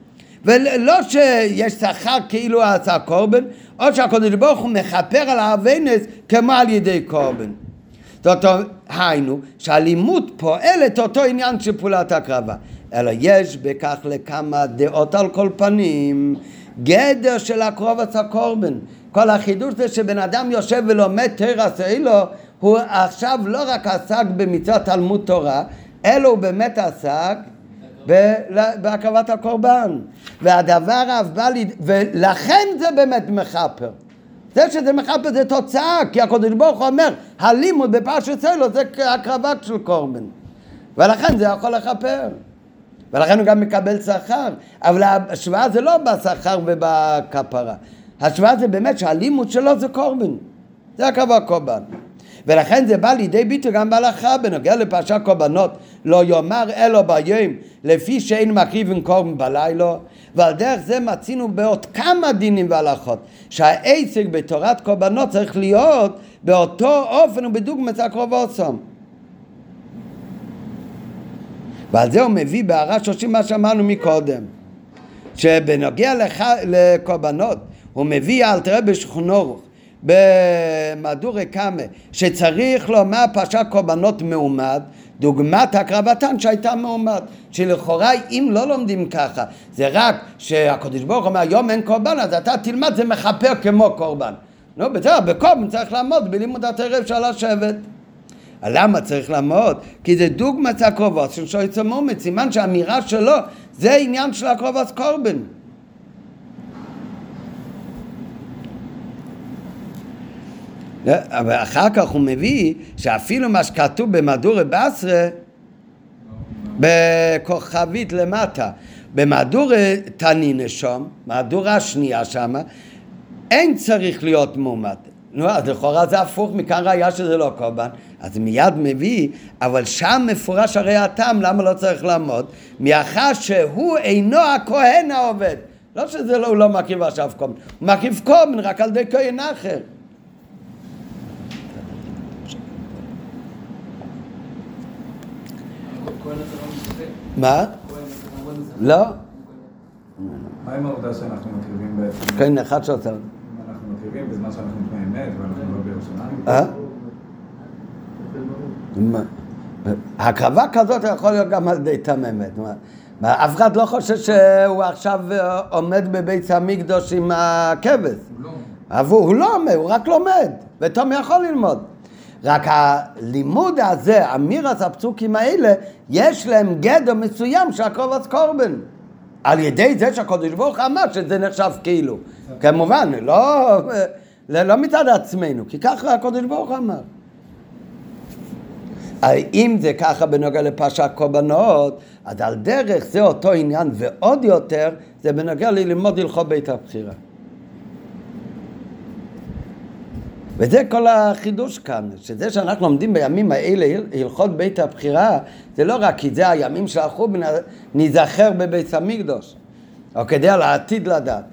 ולא שיש שכר כאילו עשה קורבן, או שהקדוש ברוך הוא מכפר על האבנס כמו על ידי קורבן. זאת אומרת, היינו, שהלימוד פועלת אותו עניין של פעולת הקרבה. אלא יש בכך לכמה דעות על כל פנים, גדר של הקרובץ הקורבן. כל החידוש זה שבן אדם יושב ולומד תרס אילו, הוא עכשיו לא רק עסק במצוות תלמוד תורה, אלא הוא באמת עסק בהקרבת הקורבן. והדבר אף בא לי, ולכן זה באמת מכפר. זה שזה מכפר זה תוצאה, כי הקדוש ברוך הוא אומר, הלימוד בפרשת אלו זה הקרבה של קורבן. ולכן זה יכול לכפר. ולכן הוא גם מקבל שכר. אבל ההשוואה זה לא בשכר ובכפרה. ההשוואה זה באמת שהלימוד שלו זה קורבן. זה הקרבה קורבן. ולכן זה בא לידי ביטוי גם בהלכה בנוגע לפרשת קורבנות לא יאמר אלו ביום לפי שאין מקריבים קורבן בלילה ועל דרך זה מצינו בעוד כמה דינים והלכות שהעסק בתורת קורבנות צריך להיות באותו אופן ובדוגמת סום ועל זה הוא מביא בהערה שושים מה שאמרנו מקודם שבנוגע לח... לקורבנות הוא מביא אל תראה בשכונו במהדורי קאמה שצריך לומר פרשת קורבנות מעומד דוגמת הקרבתן שהייתה מעומד שלכאורה אם לא לומדים ככה זה רק שהקדוש ברוך הוא אומר היום אין קורבן אז אתה תלמד זה מכפר כמו קורבן. נו בסדר בקורבן צריך לעמוד בלימוד התרב של השבט למה צריך לעמוד? כי זה דוגמת הקרובות של שויצר מומץ, סימן שהאמירה שלו זה עניין של הקרובות קורבן. אבל אחר כך הוא מביא שאפילו מה שכתוב במהדורי בסרה בכוכבית למטה במהדורי תנינא שם, מהדורה השנייה שמה אין צריך להיות מועמד נו, אז לכאורה זה הפוך, מכאן ראיה שזה לא קורבן. אז מיד מביא, אבל שם מפורש הרי הטעם, למה לא צריך לעמוד? מאחר שהוא אינו הכהן העובד. לא שזה לא, הוא לא מקריב עכשיו קורבן, הוא מקריב קורבן רק על ידי כהן אחר. מה? לא. מה עם העובדה שאנחנו מקריבים בעצם? כן, אחד שעושה. אנחנו מקריבים בזמן שאנחנו מפני אמת ואנחנו לא בירושלים? אה? הקרבה כזאת יכול להיות גם על ידי תממת. אף אחד לא חושב שהוא עכשיו עומד בבית המקדוש עם הכבש. הוא לא עומד, הוא רק לומד, ותום יכול ללמוד. רק הלימוד הזה, אמירת הפסוקים האלה, יש להם גדר מסוים של הקרבת קורבן. על ידי זה שהקדוש ברוך אמר שזה נחשב כאילו. כמובן, לא, לא מצד עצמנו, כי ככה הקדוש ברוך אמר. אם זה ככה בנוגע לפרשת קורבנות, אז על דרך זה אותו עניין, ועוד יותר, זה בנוגע ללמוד הלכות בית הבחירה. וזה כל החידוש כאן, שזה שאנחנו לומדים בימים האלה הלכות בית הבחירה, זה לא רק כי זה הימים של החורבן, ניזכר בבית המקדוש, או כדי על העתיד לדעת.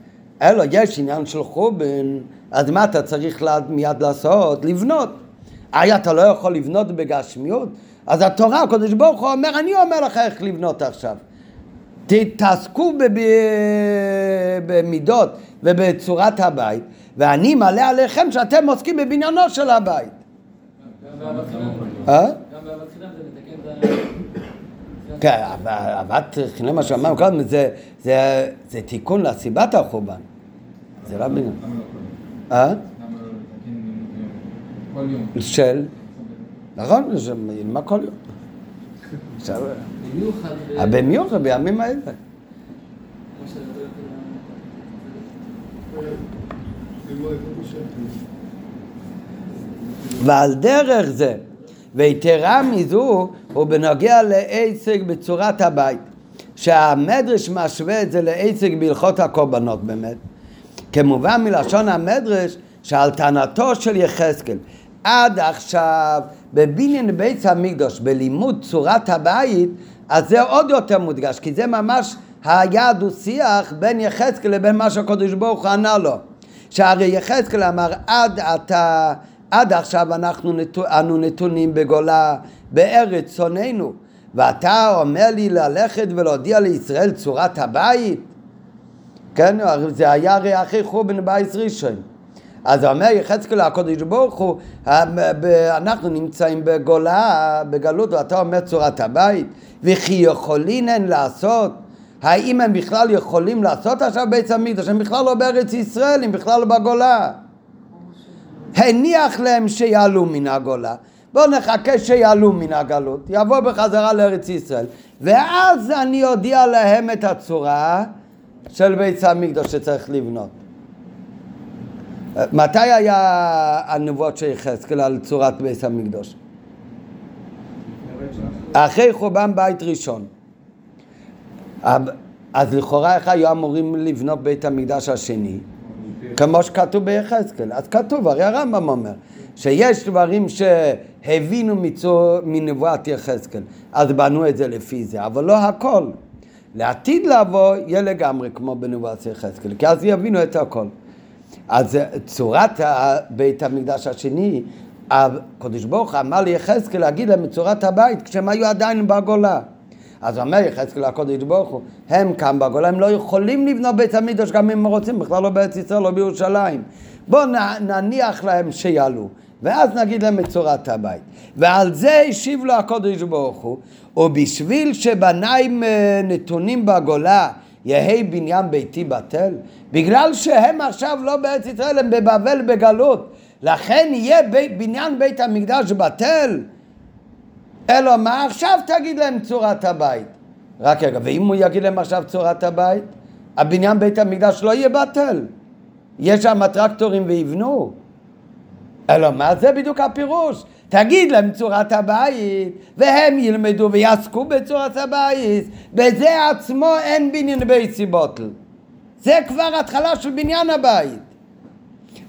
אלא יש עניין של חורבן, אז מה אתה צריך מיד לעשות? לבנות. אי אתה לא יכול לבנות בגשמיות? אז התורה, הקדוש ברוך הוא אומר, אני אומר לך איך לבנות עכשיו. תתעסקו במידות ובצורת הבית, ואני מלא עליכם שאתם עוסקים בבניינו של הבית. אה? כן, אהבת חינם מה שאמרנו קודם, זה תיקון לסיבת החורבן. זה לא בניין. אה? של? נכון, מה כל יום? במיוחד בימים האלה. ועל דרך זה ויתרה מזו הוא בנוגע לעסק בצורת הבית. שהמדרש משווה את זה לעסק בהלכות הקורבנות באמת. כמובן מלשון המדרש שעל טענתו של יחזקאל עד עכשיו בבניין בית המקדוש, בלימוד צורת הבית, אז זה עוד יותר מודגש, כי זה ממש היה דו-שיח בין יחזקאל לבין מה שהקדוש ברוך הוא ענה לו. שהרי יחזקאל אמר עד אתה, עד עכשיו אנחנו נתו, אנו נתונים בגולה בארץ שונאינו ואתה אומר לי ללכת ולהודיע לישראל צורת הבית? כן, זה היה הרי אחרי חורבן בייס ראשון. אז אומר יחזקאל הקודש ברוך הוא, אנחנו נמצאים בגולה, בגלות, ואתה אומר צורת הבית, וכי יכולינן לעשות, האם הם בכלל יכולים לעשות עכשיו בית המקדוש, הם בכלל לא בארץ ישראל, הם בכלל לא בגולה. הניח להם שיעלו מן הגולה. בואו נחכה שיעלו מן הגלות, יבוא בחזרה לארץ ישראל, ואז אני אודיע להם את הצורה של בית המקדוש שצריך לבנות. מתי היה הנבואות של יחזקאל על צורת בית המקדוש? אחרי חורבן בית ראשון. אז לכאורה איך היו אמורים לבנות בית המקדש השני? כמו שכתוב ביחזקאל. אז כתוב, הרי הרמב"ם אומר, שיש דברים שהבינו מצור, מנבואת יחזקאל, אז בנו את זה לפי זה, אבל לא הכל. לעתיד לבוא יהיה לגמרי כמו בנבואת יחזקאל, כי אז יבינו את הכל. אז צורת בית המקדש השני, הקדוש ברוך אמר ליחזקאל להגיד להם את צורת הבית כשהם היו עדיין בגולה. אז אומר יחזקאל הקודש ברוך הוא, הם כאן בגולה, הם לא יכולים לבנות בית המקדש גם אם הם רוצים, בכלל לא בארץ ישראל, לא בירושלים. בואו נניח להם שיעלו, ואז נגיד להם את צורת הבית. ועל זה השיב לו הקודש ברוך הוא, ובשביל שבניים אה, נתונים בגולה יהי בניין ביתי בטל? בגלל שהם עכשיו לא בארץ ישראל, הם בבבל בגלות. לכן יהיה בי, בניין בית המקדש בטל? אלא מה עכשיו תגיד להם צורת הבית? רק רגע, ואם הוא יגיד להם עכשיו צורת הבית, הבניין בית המקדש לא יהיה בטל. יש שם טרקטורים ויבנו. אלא מה זה בדיוק הפירוש? תגיד להם צורת הבית, והם ילמדו ויעסקו בצורת הבית. בזה עצמו אין בניין בית סיבוטל. זה כבר התחלה של בניין הבית.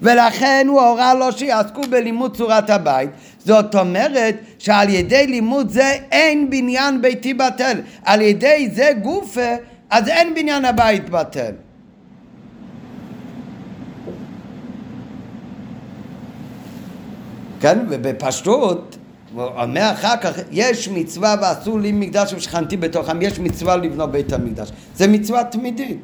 ולכן הוא הורה לו שיעסקו בלימוד צורת הבית. זאת אומרת שעל ידי לימוד זה אין בניין ביתי בטל. על ידי זה גופה, אז אין בניין הבית בטל. כן, ובפשטות, הוא אומר אחר כך, יש מצווה ועשו לי מקדש ושכנתי בתוכם, יש מצווה לבנות בית המקדש. זה מצווה תמידית.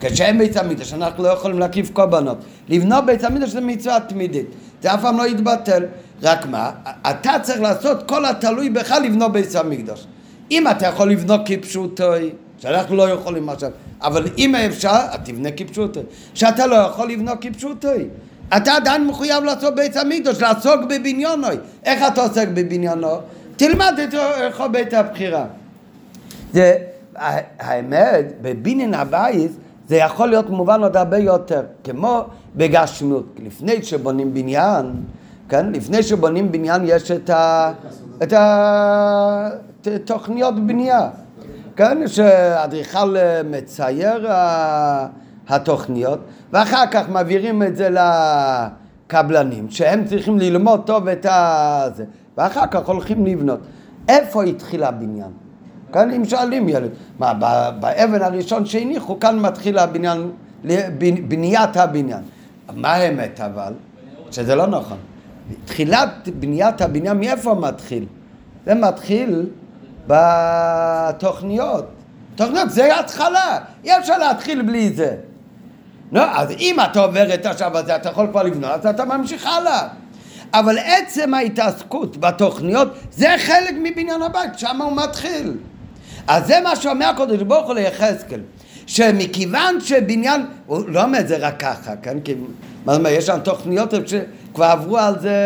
כשאין בית המקדש, אנחנו לא יכולים להקיף קורבנות. לבנות בית המקדש זה מצווה תמידית. זה אף פעם לא יתבטל. רק מה, אתה צריך לעשות כל התלוי בך לבנות בית המקדש. אם אתה יכול לבנות כפשוטוי, שאנחנו לא יכולים עכשיו, אבל אם אפשר, תבנה כפשוטוי. שאתה לא יכול לבנות כפשוטוי. אתה עדיין מחויב לעשות בית המקדוש, לעסוק בבניונוי. איך אתה עוסק בבניונו? תלמד את רחוב בית הבחירה. זה, האמת, בבניין הבית זה יכול להיות מובן עוד הרבה יותר, כמו בגשמות. לפני שבונים בניין, כן? לפני שבונים בניין יש את, ה, את התוכניות בנייה, כן? שאדריכל מצייר התוכניות, ואחר כך מעבירים את זה לקבלנים, שהם צריכים ללמוד טוב את הזה, ואחר כך הולכים לבנות. איפה התחיל הבניין? כאן אם שואלים ילד, מה, באבן הראשון שהניחו, כאן מתחיל הבניין, בניית הבניין. מה האמת אבל? שזה לא נכון. תחילת בניית הבניין, מאיפה מתחיל? זה מתחיל בתוכניות. תוכניות זה התחלה, אי אפשר להתחיל בלי זה. לא, אז אם אתה עובר את השלב הזה, אתה יכול כבר לבנות, אז אתה ממשיך הלאה. אבל עצם ההתעסקות בתוכניות, זה חלק מבניין הבית, שם הוא מתחיל. אז זה מה שאומר הקדוש ברוך הוא ליחזקאל, שמכיוון שבניין, הוא לא אומר את זה רק ככה, כן? כי מה זאת אומרת, יש שם תוכניות שכבר עברו על זה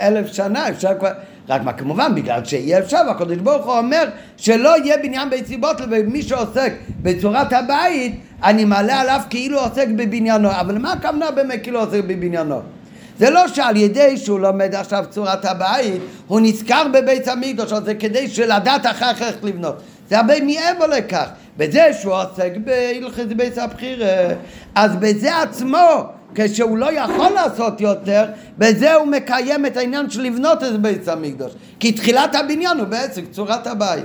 אלף שנה, אפשר כבר... רק מה, כמובן, בגלל שאי אפשר, הקדוש ברוך הוא אומר שלא יהיה בניין בית סיבות, ומי שעוסק בצורת הבית, אני מעלה עליו כאילו עוסק בבניינו. אבל מה הכוונה באמת כאילו עוסק בבניינו? זה לא שעל ידי שהוא לומד עכשיו צורת הבית, הוא נזכר בבית המקדוש, זה כדי שלדעת אחר כך איך לבנות. זה הרבה מעבר לכך. בזה שהוא עוסק בהלכת בית הבחירה, אז בזה עצמו, כשהוא לא יכול לעשות יותר, בזה הוא מקיים את העניין של לבנות את בית המקדוש. כי תחילת הבניין הוא בעצם צורת הבית.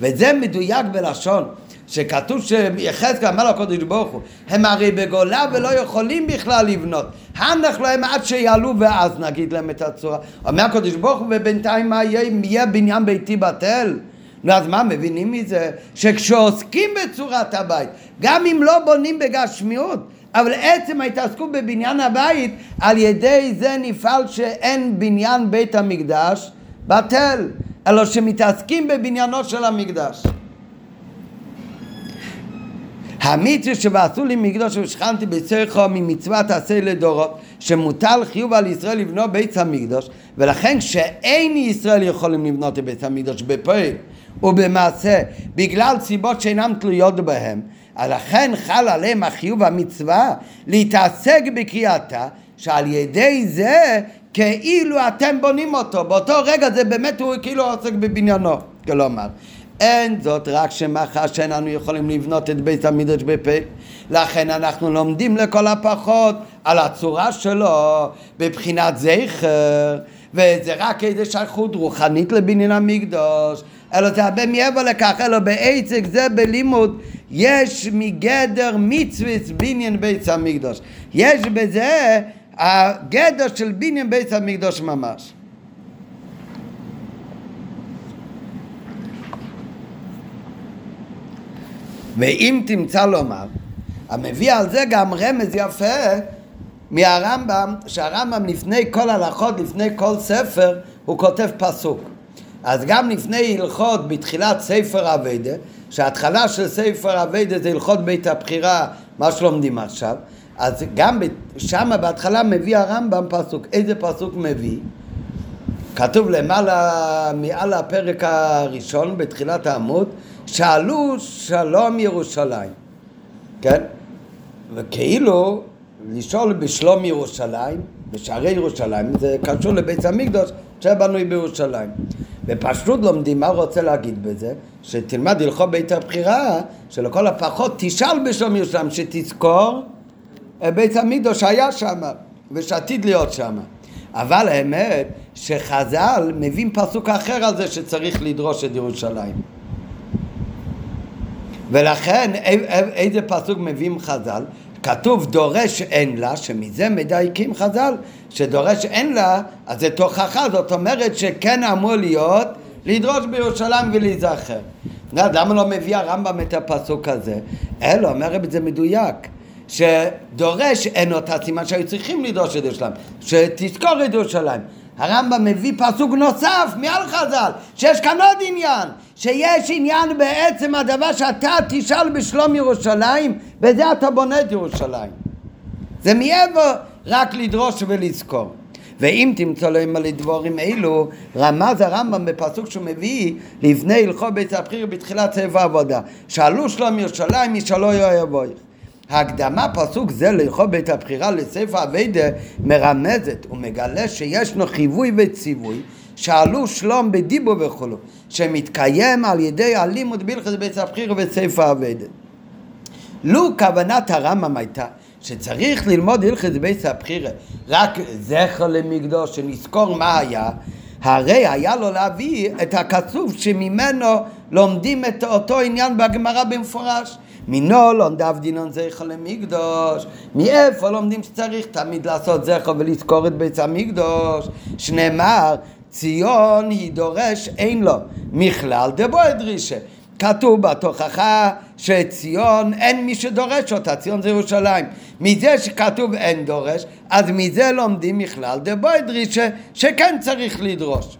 וזה מדויק בלשון. שכתוב שיחזקאל אמר לקודש ברוך הוא, הם הרי בגולה ולא יכולים בכלל לבנות. הנח להם עד שיעלו ואז נגיד להם את הצורה. אומר הקודש ברוך הוא, ובינתיים מה יהיה, אם יהיה בניין ביתי בטל? נו אז מה מבינים מזה? שכשעוסקים בצורת הבית, גם אם לא בונים בגשמיות, אבל עצם ההתעסקות בבניין הבית, על ידי זה נפעל שאין בניין בית המקדש בטל, אלא שמתעסקים בבניינו של המקדש. המצווה שבעשו לי מקדוש ושכנתי בצריכו ממצוות עשה לדורות שמוטל חיוב על ישראל לבנות בית המקדוש ולכן כשאין ישראל יכולים לבנות את בית המקדוש בפועל ובמעשה בגלל סיבות שאינן תלויות בהם לכן חל עליהם החיוב המצווה להתעסק בקריאתה שעל ידי זה כאילו אתם בונים אותו. באותו רגע זה באמת הוא כאילו עוסק בבניינו כלומר אין זאת רק שמאחר שאיננו יכולים לבנות את בית המקדש בפה. לכן אנחנו לומדים לכל הפחות על הצורה שלו בבחינת זכר וזה רק איזה שייכות רוחנית לבניין המקדוש. אלא זה הרבה מעבר לכך אלא בעצק זה בלימוד יש מגדר מצווה בניין בית המקדוש. יש בזה הגדר של בניין בית המקדוש ממש ואם תמצא לומר, המביא על זה גם רמז יפה מהרמב"ם, שהרמב"ם לפני כל הלכות, לפני כל ספר, הוא כותב פסוק. אז גם לפני הלכות בתחילת ספר אביידה, שההתחלה של ספר אביידה זה הלכות בית הבחירה, מה שלומדים עכשיו, אז גם שם בהתחלה מביא הרמב"ם פסוק. איזה פסוק מביא? כתוב למעלה, מעל הפרק הראשון בתחילת העמוד, שאלו שלום ירושלים, כן? וכאילו לשאול בשלום ירושלים, בשערי ירושלים, זה קשור לבית המקדוש שבנוי בירושלים. ופשוט לומדים מה רוצה להגיד בזה, שתלמד הלכות בית הבחירה, שלכל הפחות תשאל בשלום ירושלים, שתזכור בית המקדוש שהיה שם ושעתיד להיות שם. אבל האמת שחז"ל מביאים פסוק אחר על זה שצריך לדרוש את ירושלים. ולכן איזה פסוק מביאים חז"ל? כתוב דורש אין לה, שמזה מדייקים חז"ל, שדורש אין לה, אז זה תוכחה, זאת אומרת שכן אמור להיות לדרוש בירושלים ולהיזכר. למה לא מביא הרמב"ם את הפסוק הזה? אלו, אומר רבי זה מדויק. שדורש אין אותה סימן שהיו צריכים לדרוש את ירושלים, שתזכור את ירושלים. הרמב"ם מביא פסוק נוסף מעל חז"ל, שיש כאן עוד עניין, שיש עניין בעצם הדבר שאתה תשאל בשלום ירושלים, בזה אתה בונה את ירושלים. זה מעבר רק לדרוש ולזכור. ואם תמצא להם על דבורים אלו, רמז הרמב"ם בפסוק שהוא מביא לפני הלכות בית הבחיר בתחילת סבב העבודה. שאלו שלום ירושלים, ישאלו יבואך. הקדמה פסוק זה להלכות בית הבחירה לספר אביידה מרמזת ומגלה שישנו חיווי וציווי שאלו שלום בדיבו וכולו שמתקיים על ידי הלימוד בהלכות בית הבחירה וספר אביידה לו כוונת הרמב"ם הייתה שצריך ללמוד הלכת בית הבחירה רק זכר למקדוש שנזכור מה היה הרי היה לו להביא את הקצוב שממנו לומדים את אותו עניין בגמרא במפורש מינו לומדיו דינון זכר למקדוש, מאיפה לומדים שצריך תמיד לעשות זכר ולזכור את בית המקדוש, שנאמר ציון היא דורש אין לו, מכלל דבו דרישה. כתוב בתוכחה שציון אין מי שדורש אותה, ציון זה ירושלים. מזה שכתוב אין דורש, אז מזה לומדים מכלל דבו דרישה שכן צריך לדרוש.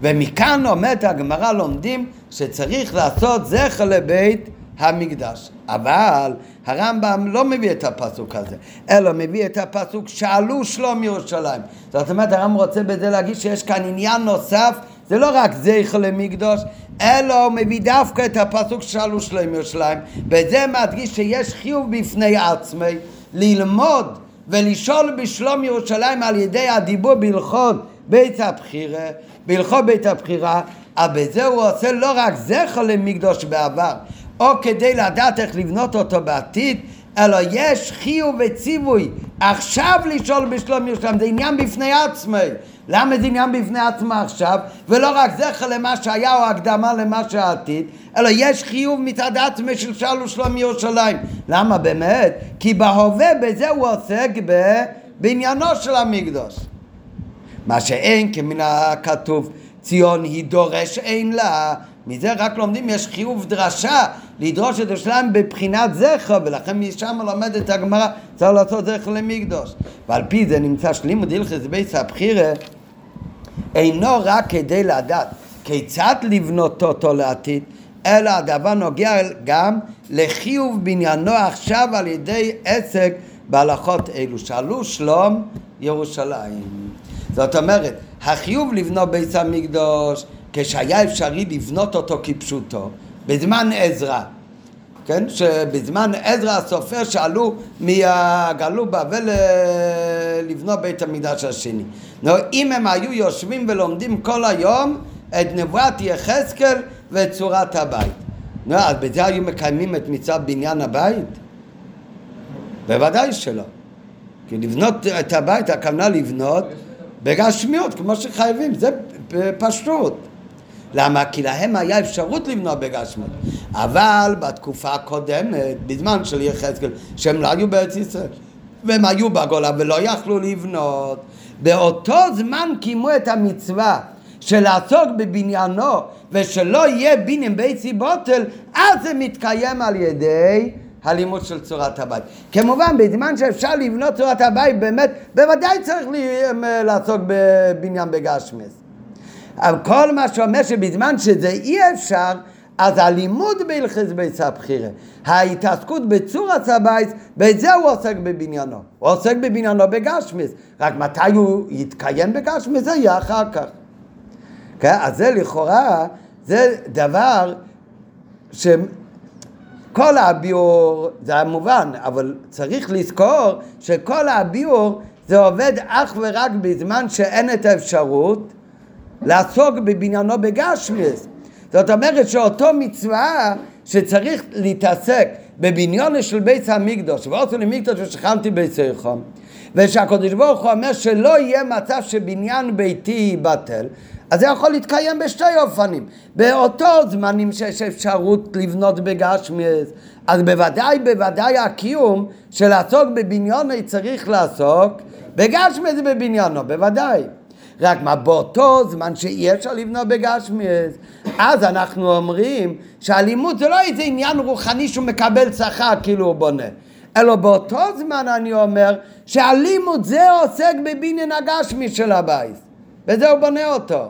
ומכאן אומרת הגמרא לומדים שצריך לעשות זכר לבית המקדש. אבל הרמב"ם לא מביא את הפסוק הזה, אלא מביא את הפסוק שאלו שלום ירושלים. זאת אומרת, הרמב"ם רוצה בזה להגיד שיש כאן עניין נוסף, זה לא רק זכר למקדוש, אלא הוא מביא דווקא את הפסוק שאלו שלום ירושלים. בזה מדגיש שיש חיוב בפני עצמי ללמוד ולשאול בשלום ירושלים על ידי הדיבור בהלכות בית הבחירה, בהלכות בית הבחירה, אבל בזה הוא עושה לא רק זכר למקדוש בעבר, או כדי לדעת איך לבנות אותו בעתיד, אלא יש חיוב וציווי עכשיו לשאול בשלום ירושלים, זה עניין בפני עצמי. למה זה עניין בפני עצמו עכשיו, ולא רק זכר למה שהיה או הקדמה למה שעתיד, אלא יש חיוב מצד עצמי של שאול ושלום ירושלים. למה באמת? כי בהווה בזה הוא עוסק בעניינו של המקדוש. מה שאין כמן הכתוב ציון היא דורש אין לה מזה רק לומדים, יש חיוב דרשה לדרוש את ירושלים בבחינת זכר, ולכן משם לומדת הגמרא, צריך לעשות זכר למקדוש. ועל פי זה נמצא שלימוד הלכס בייס הבחירה, אינו רק כדי לדעת כיצד לבנות אותו לעתיד, אלא הדבר נוגע גם לחיוב בניינו עכשיו על ידי עסק בהלכות אלו. שאלו שלום ירושלים. זאת אומרת, החיוב לבנות בית המקדוש כשהיה אפשרי לבנות אותו כפשוטו, בזמן עזרא, כן? שבזמן עזרא הסופר שעלו מהגלו בבל לבנות בית המקדש השני. נו, אם הם היו יושבים ולומדים כל היום את נבואת יחזקאל ואת צורת הבית. נו, אז בזה היו מקיימים את מצוות בניין הבית? בוודאי שלא. כי לבנות את הבית, הכוונה לבנות בגשמיות, כמו שחייבים, זה פשוט. למה? כי להם היה אפשרות לבנות בגשמיות. אבל בתקופה הקודמת, בזמן של יחזקאל, שהם לא היו בארץ ישראל, והם היו בגולה ולא יכלו לבנות, באותו זמן קיימו את המצווה של לעסוק בבניינו ושלא יהיה בניין ביצי בוטל, אז זה מתקיים על ידי הלימוד של צורת הבית. כמובן, בזמן שאפשר לבנות צורת הבית, באמת, בוודאי צריך לעסוק בבניין בגשמס. אבל כל מה שאומר שבזמן שזה אי אפשר, אז הלימוד בהלכס בית הבחירה, ההתעסקות בצור הצבייס, בזה הוא עוסק בבניינו. הוא עוסק בבניינו בגשמיס, רק מתי הוא יתקיים בגשמיס, זה יהיה אחר כך. כן? אז זה לכאורה, זה דבר שכל הביאור, זה המובן, אבל צריך לזכור שכל הביאור זה עובד אך ורק בזמן שאין את האפשרות לעסוק בבניינו בגשמיס. זאת אומרת שאותו מצווה שצריך להתעסק בבניון של בית המקדוש, ועושה למקדוש ושכנתי ביציכם, ושהקדוש ברוך הוא אומר שלא יהיה מצב שבניין ביתי ייבטל, אז זה יכול להתקיים בשתי אופנים. באותו זמנים שיש אפשרות לבנות בגשמיס, אז בוודאי, בוודאי הקיום של לעסוק בבניונו צריך לעסוק בגשמיס ובבניינו, בוודאי. רק מה, באותו זמן שאי אפשר לבנות בגשמיאס, אז אנחנו אומרים שהלימוד זה לא איזה עניין רוחני שהוא מקבל שכר כאילו הוא בונה, אלא באותו זמן אני אומר שהלימוד זה עוסק בבניין הגשמי של הבית, וזה הוא בונה אותו.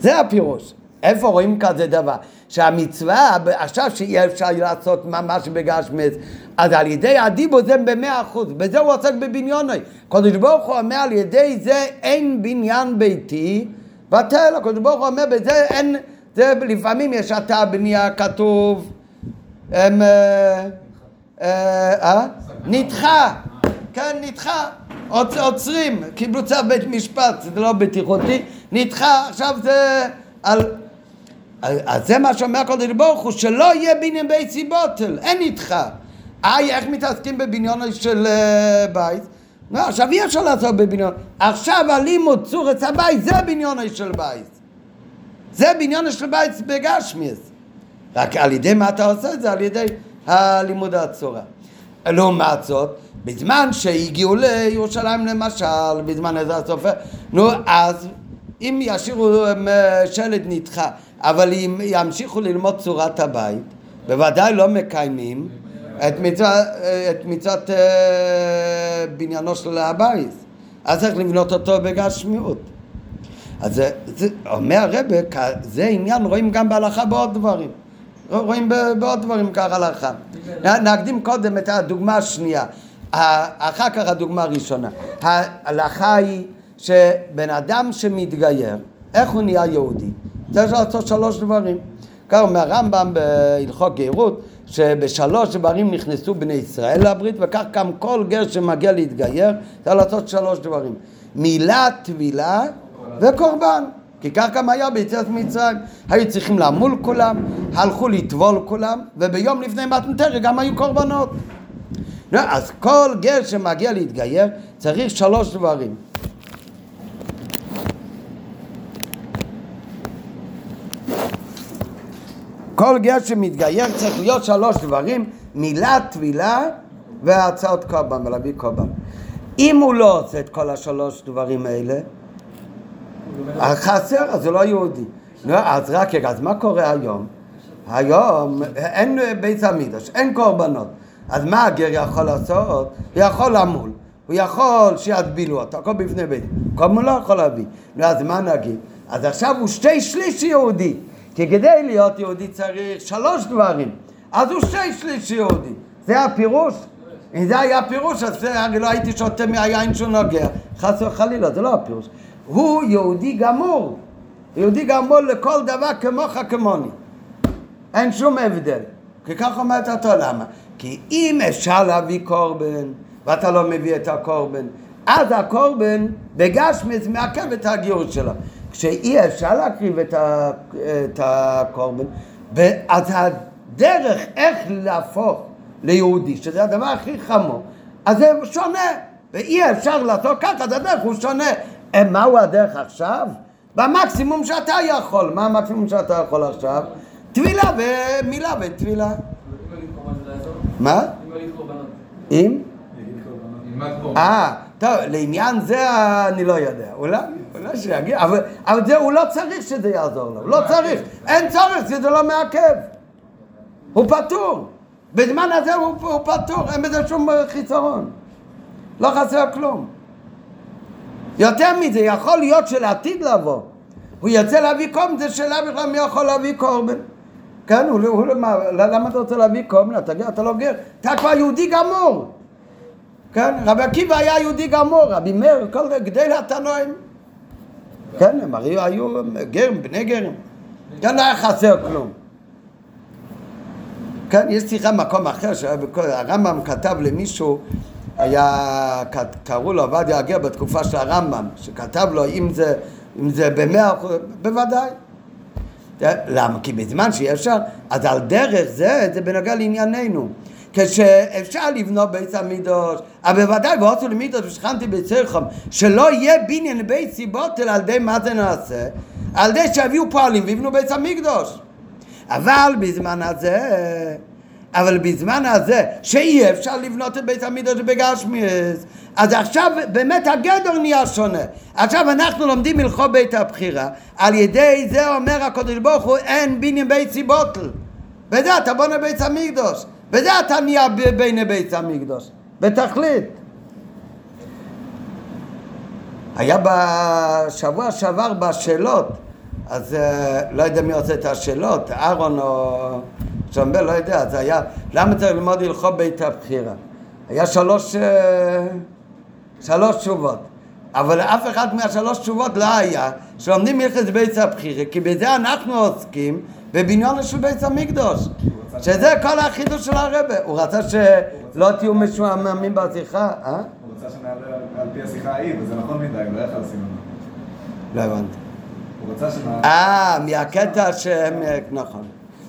זה הפירוש. איפה רואים כזה דבר? שהמצווה, עכשיו שאי אפשר לעשות ממש בגשמס, אז על ידי הדיבו זה במאה אחוז, בזה הוא עוסק בבניוני. קדוש ברוך הוא אומר על ידי זה אין בניין ביתי בטל, הקדוש ברוך הוא אומר בזה אין, זה לפעמים יש אתה בנייה כתוב, הם, אה, אה, אה, נדחה, כן נדחה, עוצרים, קיבלו צו בית משפט, זה לא בטיחותי, נדחה, עכשיו זה על... אז זה מה שאומר הקודש ברוך הוא, שלא יהיה בניין בית סיבוטל, אין איתך. איי, איך מתעסקים בבניון של uh, בית? לא, עכשיו אי אפשר לעשות בבניון. עכשיו הלימוד צורץ הבית, זה בניון של בית. זה בניון של בית בגשמיס. רק על ידי מה אתה עושה את זה? על ידי הלימוד הצורה. לעומת זאת, בזמן שהגיעו לירושלים למשל, בזמן איזה הסופר, נו אז אם ישאירו אה, שלט נדחה, אבל אם ימשיכו ללמוד צורת הבית, בוודאי לא מקיימים את מצוות, את מצוות אה, בניינו של הבית. אז צריך לבנות אותו בגשמיות. אז זה, זה אומר הרב, זה עניין רואים גם בהלכה בעוד דברים. רואים בעוד דברים כך הלכה. נקדים קודם את הדוגמה השנייה, אחר כך הדוגמה הראשונה. ההלכה היא שבן אדם שמתגייר, איך הוא נהיה יהודי? צריך לעשות שלוש דברים. כך אומר הרמב"ם בהלכות גרות, שבשלוש דברים נכנסו בני ישראל לברית, וכך גם כל גר שמגיע להתגייר, צריך לעשות שלוש דברים. מילה, טבילה וקורבן. כי כך גם היה ביציאת מצרים. היו צריכים למול כולם, הלכו לטבול כולם, וביום לפני מתנתר גם היו קורבנות. אז כל גר שמגיע להתגייר צריך שלוש דברים. כל גר שמתגייר צריך להיות שלוש דברים, מילה, טבילה והצעות קורבן, ולהביא קורבן. אם הוא לא עושה את כל השלוש דברים האלה, חסר, אז הוא לא יהודי. אז רק רגע, אז מה קורה היום? היום אין בית המקדש, אין קורבנות. אז מה הגר יכול לעשות? הוא יכול למול, הוא יכול שיטבילו אותו, הכל בפני בית. קורבן לא יכול להביא. אז מה נגיד? אז עכשיו הוא שתי שליש יהודי. כי כדי להיות יהודי צריך שלוש דברים. אז הוא שתי שליש יהודי. זה הפירוש? אם זה היה פירוש, אז הרי לא הייתי שותה מהיין שהוא נוגע. חס וחלילה, זה לא הפירוש. הוא יהודי גמור. יהודי גמור לכל דבר כמוך כמוני. אין שום הבדל. כי ככה אומרת אותו, למה? כי אם אפשר להביא קורבן, ואתה לא מביא את הקורבן, אז הקורבן בגשמיץ מעכב את הגירוש שלו. כשאי אפשר להקריב את, ה, את הקורבן, אז הדרך איך להפוך ליהודי, שזה הדבר הכי חמור, אז זה שונה, ואי אפשר לעשות ככה, אז הדרך הוא שונה. אה, מהו הדרך עכשיו? במקסימום שאתה יכול. מה המקסימום שאתה יכול עכשיו? טבילה ומילה וטבילה. מה? אם? אה, טוב, לעניין זה אני לא יודע. אולי, אולי שיגיע, אבל, אבל זה, הוא לא צריך שזה יעזור לו, הוא לא צריך. אין צורך, זה לא מעכב. הוא פטור. בזמן הזה הוא, הוא פטור, אין בזה שום חיסרון. לא חסר כלום. יותר מזה, יכול להיות שלעתיד לבוא, הוא ירצה להביא קורבן, זה שאלה בכלל מי יכול להביא קורבן. כן, הוא, הוא, מה, למה אתה רוצה להביא קורבן? אתה, אתה לא גר, אתה כבר יהודי גמור. כן, רבי עקיבא היה יהודי גמור, רבי מאיר, כל גדל התנועים. כן, הם הרי היו גרים, בני גרים. כן, לא היה חסר כלום. כן, יש שיחה במקום אחר, שהרמב"ם כתב למישהו היה, קראו לו עובדיה הגר בתקופה של הרמב"ם, שכתב לו אם זה, אם זה במאה אחוז, בוודאי. למה? כי בזמן שאי אפשר, אז על דרך זה, זה בנוגע לענייננו. כשאפשר לבנות בית המקדוש, אבל בוודאי ועושו למידוש ושכנתי בצריכם, שלא יהיה בניין בית סיבות אלא על ידי מה זה נעשה? על ידי שיביאו פועלים ויבנו בית המקדוש. אבל בזמן הזה אבל בזמן הזה שאי אפשר לבנות את בית המקדש בגשמיאס אז עכשיו באמת הגדר נהיה שונה עכשיו אנחנו לומדים הלכות בית הבחירה על ידי זה אומר הקדוש ברוך הוא אין בניין בית סיבוטל בזה אתה בונה בית המקדוש בזה אתה נהיה בין בית המקדוש בתכלית היה בשבוע שעבר בשאלות אז לא יודע מי עושה את השאלות, אהרון או שומבל, לא יודע, זה היה, למה צריך ללמוד הלכות בית הבחירה? היה שלוש, אה, שלוש תשובות, אבל אף אחד מהשלוש תשובות לא היה שלומדים הלכת בית הבחירה, כי בזה אנחנו עוסקים בבניין של בית המקדוש, שזה כל החידוש של הרבה. הוא רצה שלא תהיו משועממים בשיחה, אה? הוא רצה שנעלה על פי השיחה ההיא, וזה נכון מדי, הוא לא יכל לשים. לא הבנתי. אה, מהקטע שהם, נכון.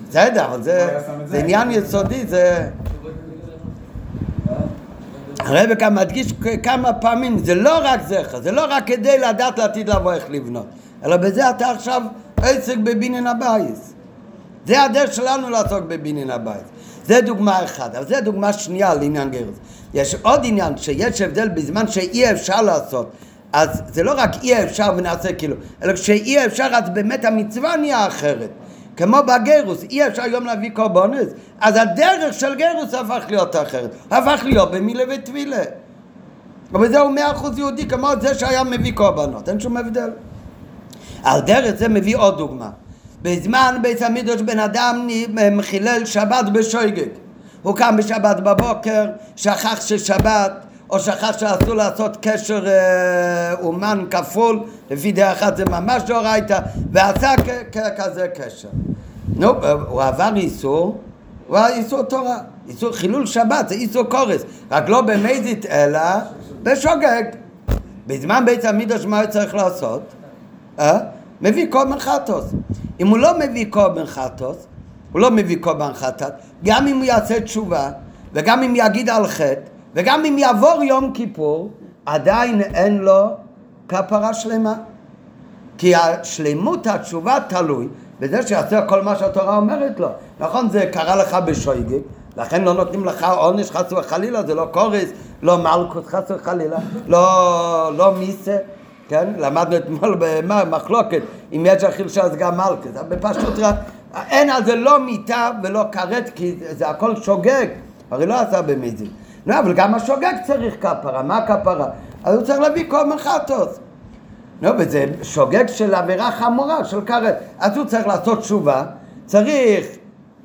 בסדר, אבל זה עניין יסודי, זה... הרב כאן מדגיש כמה פעמים, זה לא רק זכר, זה לא רק כדי לדעת לעתיד לבוא איך לבנות, אלא בזה אתה עכשיו עסק בבניין הבית. זה הדרך שלנו לעסוק בבניין הבית. זה דוגמה אחת, אבל זה דוגמה שנייה לעניין גרס. יש עוד עניין שיש הבדל בזמן שאי אפשר לעשות. אז זה לא רק אי אפשר ונעשה כאילו, אלא כשאי אפשר אז באמת המצווה נהיה אחרת. כמו בגרוס, אי אפשר היום להביא קורבנס, אז הדרך של גרוס הפך להיות אחרת, הפך להיות במילה וטבילה. אבל זהו מאה אחוז יהודי כמו זה שהיה מביא קורבנות, אין שום הבדל. על דרך זה מביא עוד דוגמה. בזמן בית המדרש בן אדם מחילל שבת בשויגג. הוא קם בשבת בבוקר, שכח ששבת, או שכח שאסור לעשות קשר אה, אומן כפול, לפי דרך אחת זה ממש דאורייתא, ועשה כזה קשר. נו, הוא עבר איסור, הוא איסור תורה. איסור חילול שבת זה איסור קורס, רק לא במזיד אלא בשוגג. בזמן בית המקדוש מה הוא צריך לעשות? אה? מביא קורבן חטוס. אם הוא לא מביא קורבן חטוס, הוא לא מביא קורבן חטאת, גם אם הוא יעשה תשובה, וגם אם יגיד על חטא, וגם אם יעבור יום כיפור, עדיין אין לו כפרה שלמה. כי השלמות התשובה תלוי בזה שיעשה כל מה שהתורה אומרת לו. נכון, זה קרה לך בשויגג, לכן לא נותנים לך עונש חס וחלילה, זה לא קורס, לא מלכוס חס וחלילה, לא, לא מיסה. כן? למדנו אתמול במחלוקת, אם יש החילשה אז גם מלכוס, אבל בפשטות רק, אין על זה לא מיטה ולא כרת, כי זה הכל שוגג, הרי לא עשה במזיד. לא, אבל גם השוגג צריך כפרה, מה כפרה? אז הוא צריך להביא כל מחטוס. לא, וזה שוגג של עבירה חמורה, של כרת. אז הוא צריך לעשות תשובה, צריך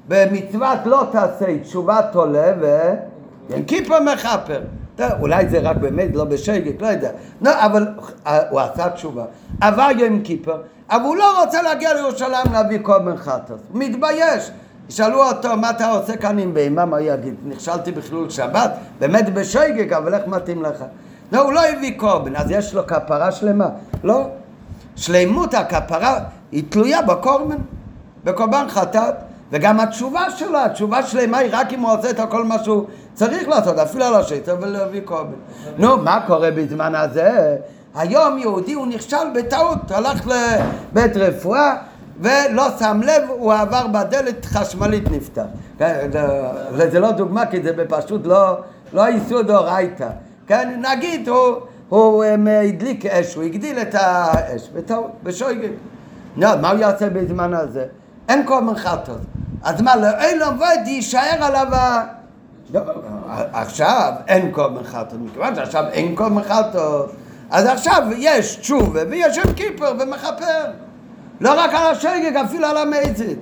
במצוות לא תעשה תשובה תולה וינקיפר מכפר. אולי זה רק באמת לא בשגת, לא יודע. לא, אבל הוא עשה תשובה. עבר יום כיפר, אבל הוא לא רוצה להגיע לירושלים להביא מיני חטוס. הוא מתבייש. ישאלו אותו, מה אתה עושה כאן עם בהמה? מה הוא יגיד? נכשלתי בחילול שבת? באמת בשגג, אבל איך מתאים לך? לא, הוא לא הביא קורבן, אז יש לו כפרה שלמה. לא. שלמות הכפרה היא תלויה בקורבן, בקורבן חטאת. וגם התשובה שלו, התשובה שלמה היא רק אם הוא עושה את הכל מה שהוא צריך לעשות, אפילו על השטר ולהביא קורבן. נו, מה קורה בזמן הזה? היום יהודי הוא נכשל בטעות, הלך לבית רפואה ולא שם לב, הוא עבר בדלת חשמלית נפתח. כן, זה לא דוגמה כי זה בפשוט לא, לא איסור דאורייתא. כן, נגיד הוא, הוא הדליק אש, הוא הגדיל את האש, בטעות, בשויגל. מה הוא יעשה בזמן הזה? אין כל מנחתות. אז מה, לאילום ועד יישאר עליו ה... לא, עכשיו אין כל מנחתות, מכיוון שעכשיו אין כל מנחתות, אז עכשיו יש תשובה ויש שם כיפר ומכפר. לא רק על השגג, אפילו על המזיד.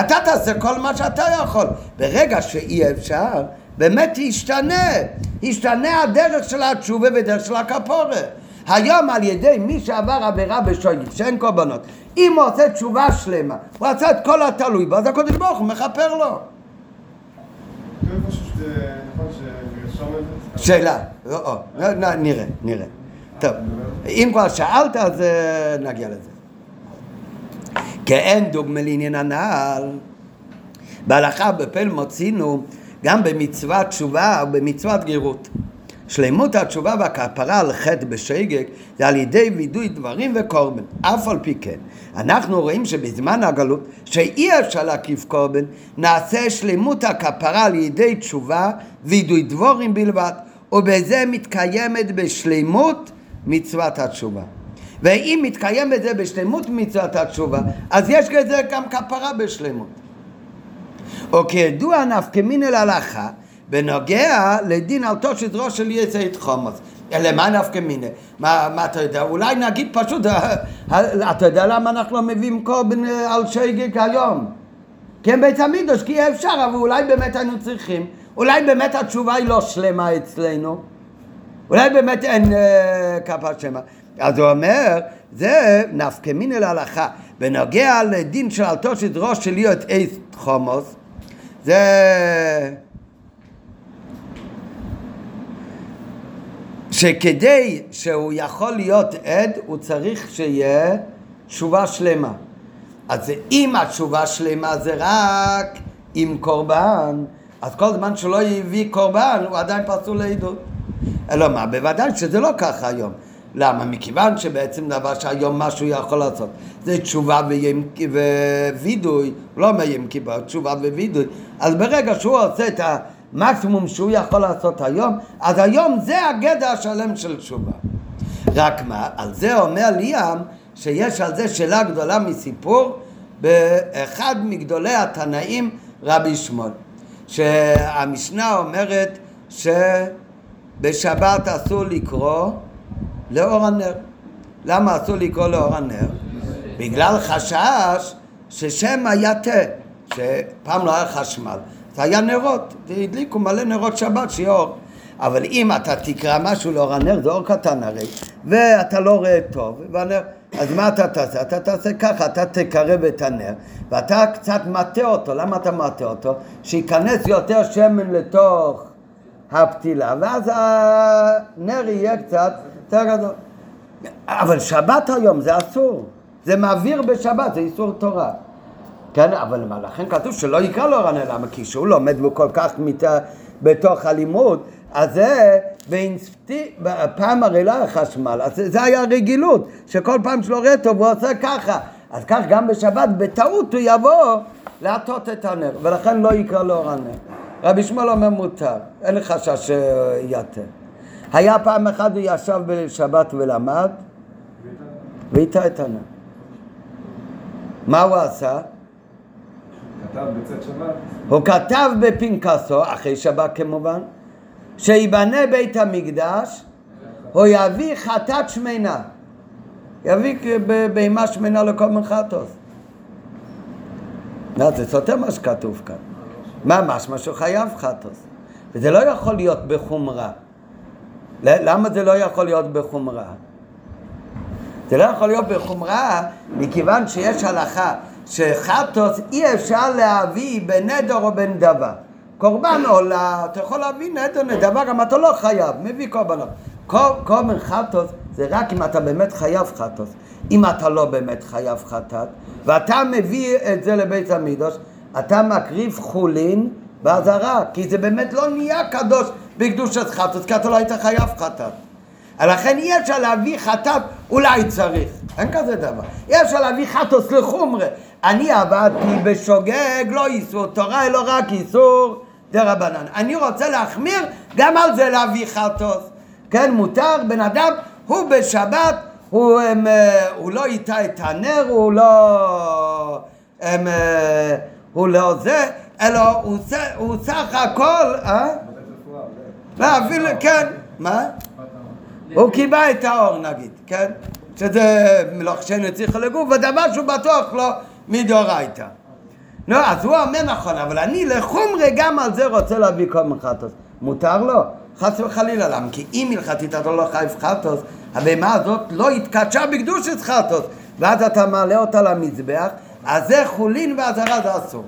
אתה תעשה כל מה שאתה יכול. ברגע שאי אפשר, באמת ישתנה. ישתנה הדרך של התשובה ודרך של הכפורת. היום על ידי מי שעבר עבירה בשויגים, שאין קורבנות, אם הוא עושה תשובה שלמה, הוא עשה את כל התלוי בו, אז הקודש ברוך הוא מכפר לו. שאלה, לא, נראה, נראה. טוב, אם כבר שאלת אז אה, נגיע לזה. כאין דוגמה לעניין הנעל, בהלכה בפל מוצינו גם במצוות תשובה ובמצוות גירות. שלמות התשובה והכפרה על חטא בשגג זה על ידי וידוי דברים וקורבן. אף על פי כן, אנחנו רואים שבזמן הגלות, שאי אפשר להקיף קורבן, נעשה שלמות הכפרה על ידי תשובה וידוי דבורים בלבד, ובזה מתקיימת בשלמות מצוות התשובה. ואם מתקיים בזה בשלמות מצוות התשובה, אז יש לזה גם כפרה בשלמות. או כידוע נפקא מינא להלכה בנוגע לדין על תושת ראש של יצאת חומוס. למה נפקא מינא? מה, מה אתה יודע? אולי נגיד פשוט, אתה יודע למה אנחנו לא מביאים קורבן על שייגג היום? כן בית המקדוש, כי אפשר, אבל אולי באמת היינו צריכים. אולי באמת התשובה היא לא שלמה אצלנו. אולי באמת אין אה, כפה שלמה. אז הוא אומר, זה נפקא מינא להלכה. בנוגע לדין של אלתושת ראש של להיות אייס חומוס, זה... שכדי שהוא יכול להיות עד, הוא צריך שיהיה תשובה שלמה. אז אם התשובה שלמה זה רק עם קורבן, אז כל זמן שלא יביא קורבן, הוא עדיין פסול לעדות. אלא מה, בוודאי שזה לא ככה היום. למה? מכיוון שבעצם דבר שהיום מה שהוא יכול לעשות זה תשובה ווידוי, לא מיים כיפה, תשובה ווידוי. אז ברגע שהוא עושה את ה... מקסימום שהוא יכול לעשות היום, אז היום זה הגדע השלם של תשובה. רק מה, על זה אומר ליאם שיש על זה שאלה גדולה מסיפור באחד מגדולי התנאים, רבי שמואל, שהמשנה אומרת שבשבת אסור לקרוא לאור הנר. למה אסור לקרוא לאור הנר? בגלל חשש ששמא יתה, שפעם לא היה חשמל. זה היה נרות, הדליקו מלא נרות שבת שיהיה אור. אבל אם אתה תקרא משהו לאור הנר, זה אור קטן הרי, ואתה לא רואה טוב, והנר, אז מה אתה תעשה? אתה תעשה ככה, אתה תקרב את הנר ואתה קצת מטה אותו, למה אתה מטה אותו? שייכנס יותר שמן לתוך הפתילה ואז הנר יהיה קצת יותר גדול. אבל שבת היום זה אסור, זה מעביר בשבת, זה איסור תורה. כן, אבל לכן כתוב שלא יקרא לו רנה, למה? כי שהוא לומד וכל כך מת... בתוך הלימוד, אז זה, באינספטי, פעם הרי לא היה חשמל, אז זה היה רגילות, שכל פעם שלא רואה טוב הוא עושה ככה. אז כך גם בשבת, בטעות הוא יבוא להטות את הנר, ולכן לא יקרא לו רנה. רבי שמואל אומר מותר, אין לי חשש שיתר. היה פעם אחת הוא ישב בשבת ולמד, ואיתה את הנר. מה הוא עשה? כתב בצאת שבת. הוא כתב בפנקסו, אחרי שבת כמובן, שיבנה בית המקדש, הוא יביא חטאת שמנה. יביא בהמה שמנה לכל מנחתוס. זה סותר מה שכתוב כאן. מה משמע שהוא חייב חטוס. וזה לא יכול להיות בחומרה. למה זה לא יכול להיות בחומרה? זה לא יכול להיות בחומרה מכיוון שיש הלכה שחטוס אי אפשר להביא בנדר או בנדבה. קורבן עולה, אתה יכול להביא נדר נדבה, גם אתה לא חייב, מביא קורבנות. קורבן חטוס זה רק אם אתה באמת חייב חטוס. אם אתה לא באמת חייב חטאת, ואתה מביא את זה לבית המקדוש, אתה מקריב חולין באזהרה, כי זה באמת לא נהיה קדוש בקדושת חטאת, כי אתה לא היית חייב חטאת. לכן אי אפשר להביא חטאת, אולי צריך, אין כזה דבר. אי אפשר להביא חטוס לחומרה. אני עבדתי בשוגג, לא איסור תורה, אלא רק איסור דה רבנן. אני רוצה להחמיר גם על זה להביא חטוס. כן, מותר, בן אדם, הוא בשבת, הוא, הם, אה, הוא לא איתה את הנר, הוא לא... הם, אה, הוא לא זה, אלא הוא, הוא סך הכל, אה? לא, אפילו, כן, מה? הוא קיבע את האור נגיד, כן? שזה מלוכשנו צריך לגוף, ודבר שהוא בטוח לא מדאורייתא. נו, אז הוא אומר נכון, אבל אני לחומרי גם על זה רוצה להביא כל מחטוס. מותר לו? חס וחלילה, למה? כי אם הלכתית אתה לא חייב חטוס, הבהמה הזאת לא התקדשה בקדושת חטוס, ואז אתה מעלה אותה למזבח, אז זה חולין ואזהרה זה אסור.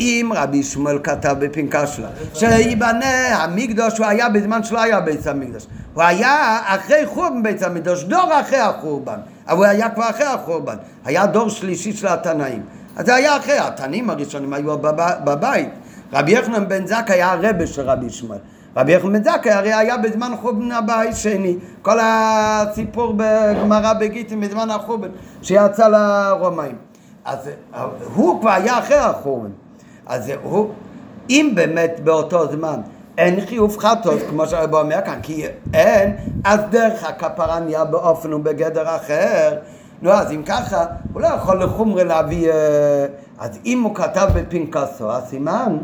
אם רבי שמואל כתב בפנקה שלו שיבנה המקדוש הוא היה בזמן שלא היה בית המקדוש הוא היה אחרי חורבן בית המקדוש דור אחרי החורבן. אבל הוא היה כבר אחרי החורבן. היה דור שלישי של התנאים. אז זה היה אחרי התנאים הראשונים היו בבית. רבי יחנן בן זק היה הרבה של רבי שמואל רבי יחנן בן זק הרי היה בזמן חורבן הבית שני כל הסיפור בגמרא בגיטין בזמן החורבן שיצא לרומאים אז הוא כבר היה אחרי החורבן. אז הוא, אם באמת באותו זמן אין חיוב חטות, כמו שהרב אומר כאן, כי אין, אז דרך הכפרה נהיה באופן ובגדר אחר. נו, אז אם ככה, הוא לא יכול לחומרי להביא... אה, אז אם הוא כתב בפנקסו, הסימן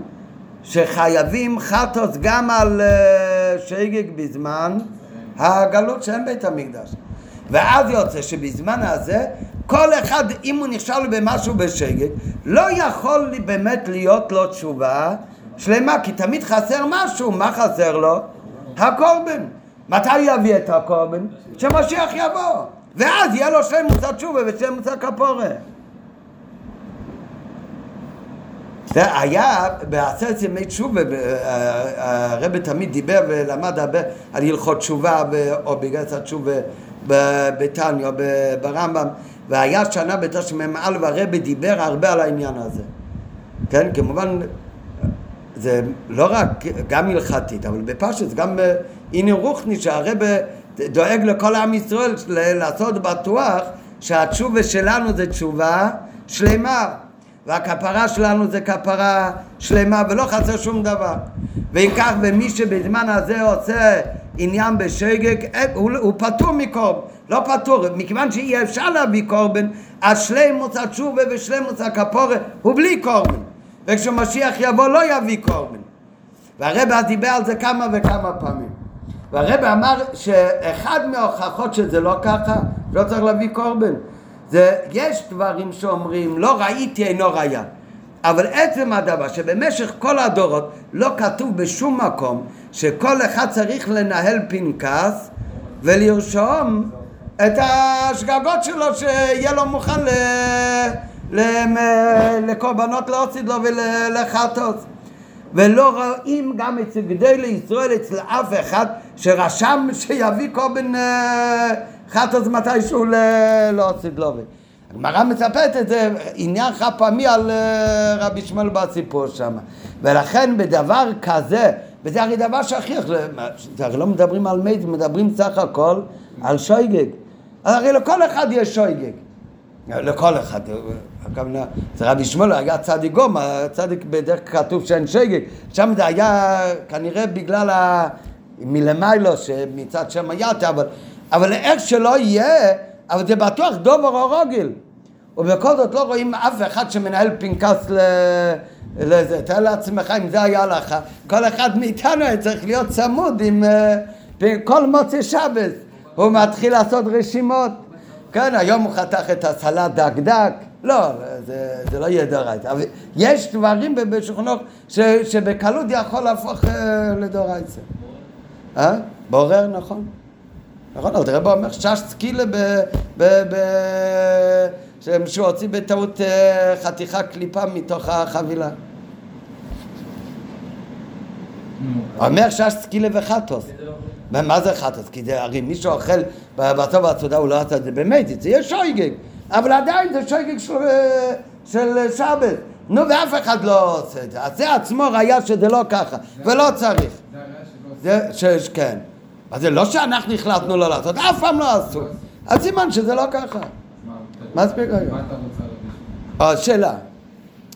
שחייבים חטוס גם על אה, שגג בזמן הגלות שאין בית המקדש. ואז יוצא שבזמן הזה כל אחד, אם הוא נכשל במשהו בשגג, לא יכול באמת להיות לו תשובה שלמה, כי תמיד חסר משהו, מה חסר לו? הקורבן. מתי יביא את הקורבן? כשמשיח יבוא. ואז יהיה לו שלמוס התשובה ושלמוס הכפורה. זה היה בעשרת ימי תשובה, הרב תמיד דיבר ולמד הרבה על הלכות תשובה או בגלל התשובה בתניא ברמב"ם והיה שנה בתשמ"א והרבה דיבר הרבה על העניין הזה. כן, כמובן, זה לא רק, גם הלכתית, אבל בפשט, גם הנה רוחני, שהרבה דואג לכל עם ישראל לעשות בטוח שהתשובה שלנו זה תשובה שלמה. והכפרה שלנו זה כפרה שלמה ולא חסר שום דבר. ואם כך, ומי שבזמן הזה עושה עניין בשגג, אה, הוא, הוא פטור מקורבן, לא פטור, מכיוון שאי אפשר להביא קורבן, אז שלימוס התשובה ושלימוס הכפורה הוא בלי קורבן, וכשמשיח יבוא לא יביא קורבן. והרבא אז דיבר על זה כמה וכמה פעמים. והרבא אמר שאחד מההוכחות שזה לא ככה, לא צריך להביא קורבן. זה, יש דברים שאומרים, לא ראיתי אינו ראיה. אבל עצם הדבר שבמשך כל הדורות לא כתוב בשום מקום שכל אחד צריך לנהל פנקס ולרשום את השגגות שלו, שיהיה לו מוכן ל... לקורבנות לאוציד לו ולחטוס. ולא רואים גם אצל גדי לישראל אצל אף אחד שרשם שיביא קורבן אה, חטוס מתישהו לאוציד לו. הגמרא מצפת את זה עניין חד פעמי על אה, רבי שמואל בסיפור שם. ולכן בדבר כזה, וזה הרי דבר שכיח, הרי לא מדברים על מת, מדברים סך הכל על שויגג. הרי לכל אחד יש שויגג. לכל אחד. הכוונה, זה רבי שמואל היה צדיק גום, צדיק בדרך כתוב שאין שגג. שם זה היה כנראה בגלל ה... מלמיילו, שמצד שם היה, אבל, אבל איך שלא יהיה, אבל זה בטוח דובר או רוגל. ובכל זאת לא רואים אף אחד שמנהל פנקס ל... לזה. תאר לעצמך אם זה היה לך, כל אחד מאיתנו היה צריך להיות צמוד עם uh, כל מוצאי שבת. הוא מתחיל לעשות רשימות. כן, היום הוא חתך את הסלט דק דק. לא, זה, זה לא יהיה דורייתא. אבל יש דברים בשולחנות שבקלות יכול להפוך אה, לדורייתא. אה? בורר, נכון. נכון, אבל תראה בו אומר שש סקילה ב... שהוא הוציא בטעות אה, חתיכה קליפה מתוך החבילה. אומר שש סקילה וחטוס. מה זה חטוס? כי זה הרי מי שאוכל בטוב והצודה הוא לא עשה את זה באמת, זה יהיה שויגג. אבל עדיין זה שויגג של, של שבת. נו, ואף אחד לא עושה את זה. אז זה עצמו ראיה שזה לא ככה, ולא צריך. זה, ש, כן. אז זה לא שאנחנו החלטנו לא לעשות, אף פעם לא עשו. אז סימן שזה לא ככה. מה מספיק היום? מה אתה רוצה להגיד? שאלה.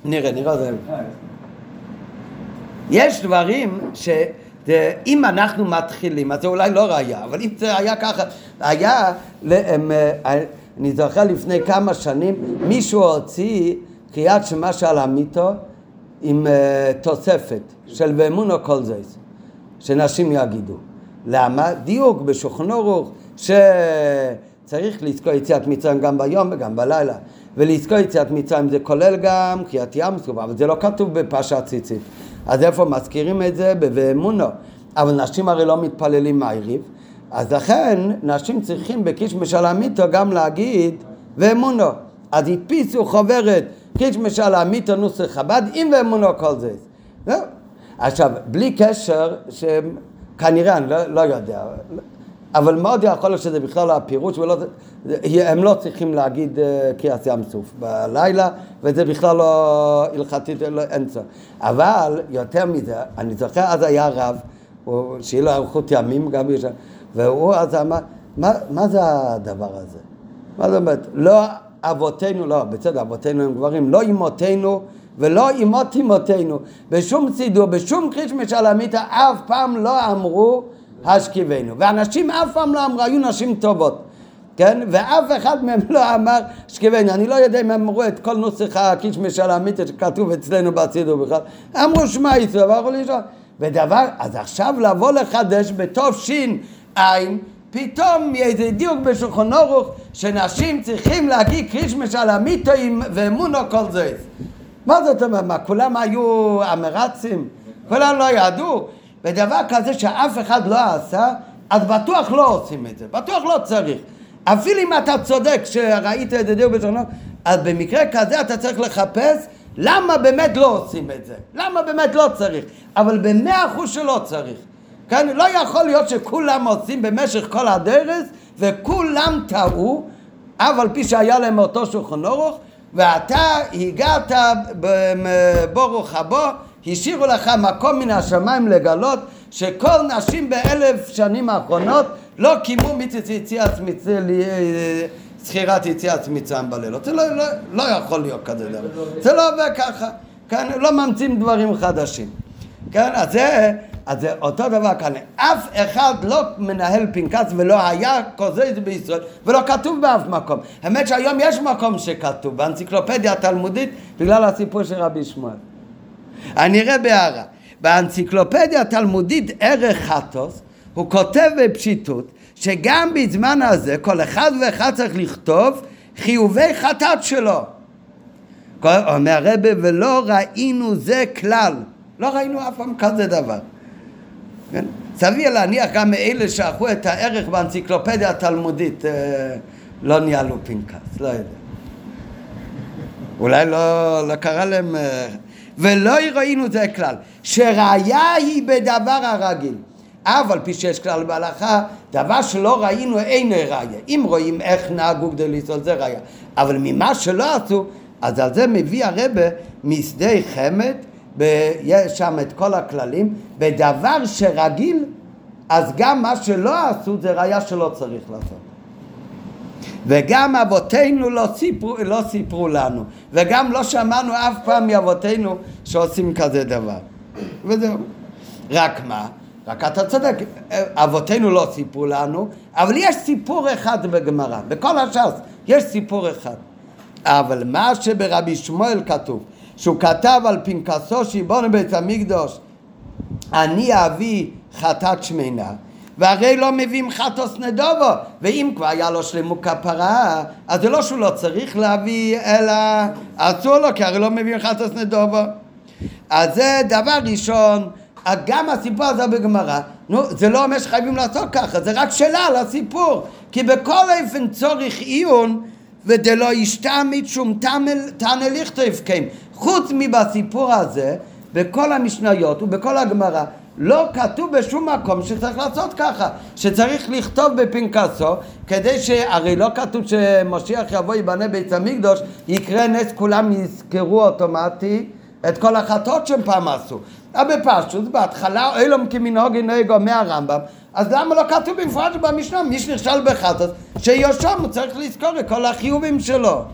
נראה, נראה זה. יש דברים ש... אם אנחנו מתחילים, אז זה אולי לא ראיה, אבל אם זה היה ככה, היה, אה, אני זוכר לפני כמה שנים, מישהו הוציא קריאת שמע של המיתו עם אה, תוספת של ואמונו כל זה, שנשים יגידו. למה? דיוק בשולחנו רוח, שצריך לזכור יציאת מצרים גם ביום וגם בלילה. ולזכור יציאת מצרים זה כולל גם קריאת ים סוף, אבל זה לא כתוב בפרשת ציצית. אז איפה מזכירים את זה? ב"ואמונו". אבל נשים הרי לא מתפללים מעריב, אז לכן נשים צריכים בקיש משלמיתו גם להגיד ואמונו. אז הדפיסו חוברת קיש משלמיתו נוסח חב"ד עם ואמונו כל זה. זהו. עכשיו, בלי קשר, שכנראה, אני לא, לא יודע, אבל מאוד יכול להיות שזה בכלל לא הפירוש, ולא, הם לא צריכים להגיד אה, קריאת ים סוף בלילה, וזה בכלל לא הלכתית, לא, אין צורך. אבל יותר מזה, אני זוכר אז היה רב, שיהיה לו אריכות ימים גם. והוא אז אמר, מה, מה זה הדבר הזה? מה זאת אומרת? לא אבותינו, לא, בסדר, אבותינו הם גברים, לא אמותינו ולא אמות אמותינו. בשום סידור, בשום קרישמש על המיטה, אף פעם לא אמרו השכיבנו. ואנשים אף פעם לא אמרו, היו נשים טובות. כן? ואף אחד מהם לא אמר שכיבנו. אני לא יודע אם הם אמרו את כל נוסח הקישמש על המיטה שכתוב אצלנו בסידור בכלל. אמרו שמע ישראל, ואמרו לי שם. ודבר, אז עכשיו לבוא לחדש בתוף שין עין, פתאום איזה דיוק בשולחן אורוך שנשים צריכים להגיד קרישמש על המיתואים ואמונו כל זה. מה זאת אומרת? מה, כולם היו אמרצים? כולם לא ידעו? ודבר כזה שאף אחד לא עשה, אז בטוח לא עושים את זה, בטוח לא צריך. אפילו אם אתה צודק שראית את זה אורוך, אז במקרה כזה אתה צריך לחפש למה באמת לא עושים את זה? למה באמת לא צריך? אבל במאה אחוז שלא צריך. כן? לא יכול להיות שכולם עושים במשך כל הדרך וכולם טעו, אף על פי שהיה להם אותו שולחן אורוך, ואתה הגעת ברוך הבא, השאירו לך מקום מן השמיים לגלות שכל נשים באלף שנים האחרונות לא קיימו מצווה יציאת זכירת יציאת מצרים בלילות. זה לא, לא, לא יכול להיות כזה דבר. זה לא עובד ככה. כן, לא ממציאים דברים חדשים. כן, אז זה, אז זה אותו דבר כאן. אף אחד לא מנהל פנקס ולא היה כזה בישראל ולא כתוב באף מקום. האמת שהיום יש מקום שכתוב באנציקלופדיה התלמודית בגלל הסיפור של רבי שמואל. אני אראה בהערה. באנציקלופדיה התלמודית ערך חטוס הוא כותב בפשיטות שגם בזמן הזה כל אחד ואחד צריך לכתוב חיובי חטאת שלו. אומר הרבה ולא ראינו זה כלל, לא ראינו אף פעם כזה דבר. כן? סביר להניח גם מאלה שערכו את הערך באנציקלופדיה התלמודית אה, לא ניהלו פנקס, לא יודע. אולי לא, לא קרה להם... אה, ולא ראינו זה כלל, שראיה היא בדבר הרגיל. אף על פי שיש כלל בהלכה, דבר שלא ראינו אין ראיה. אם רואים איך נהגו כדי לסעוד זה ראיה. אבל ממה שלא עשו, אז על זה מביא הרבה משדה חמד, יש שם את כל הכללים, בדבר שרגיל, אז גם מה שלא עשו זה ראיה שלא צריך לעשות. וגם אבותינו לא סיפרו, לא סיפרו לנו, וגם לא שמענו אף פעם מאבותינו שעושים כזה דבר. וזהו. רק מה? רק אתה צודק, אבותינו לא סיפרו לנו, אבל יש סיפור אחד בגמרא, בכל הש"ס יש סיפור אחד. אבל מה שברבי שמואל כתוב, שהוא כתב על פנקסו שיבונו בית המקדוש, אני אבי חטאת שמנה, והרי לא מביאים חטוס נדובו, ואם כבר היה לו שלמות כפרה, אז זה לא שהוא לא צריך להביא, אלא אסור לו, כי הרי לא מביאים חטוס נדובו. אז זה דבר ראשון, גם הסיפור הזה בגמרא, נו, זה לא אומר שחייבים לעשות ככה, זה רק שאלה על הסיפור, כי בכל אופן צורך עיון ודלא ישתעמית שום תנא לכתוב כן. חוץ מבסיפור הזה, בכל המשניות ובכל הגמרא, לא כתוב בשום מקום שצריך לעשות ככה, שצריך לכתוב בפנקסו, כדי ש... הרי לא כתוב שמשיח יבוא ייבנה בית המקדוש, יקרה נס, כולם יזכרו אוטומטי את כל החטאות שהם פעם עשו. אבל בפשטוס, בהתחלה, אילום כמנהוג נהגו מהרמב"ם, אז למה לא כתוב במפורש במשנה, מי שנכשל בחטאת, שיושם הוא צריך לזכור את כל החיובים שלו.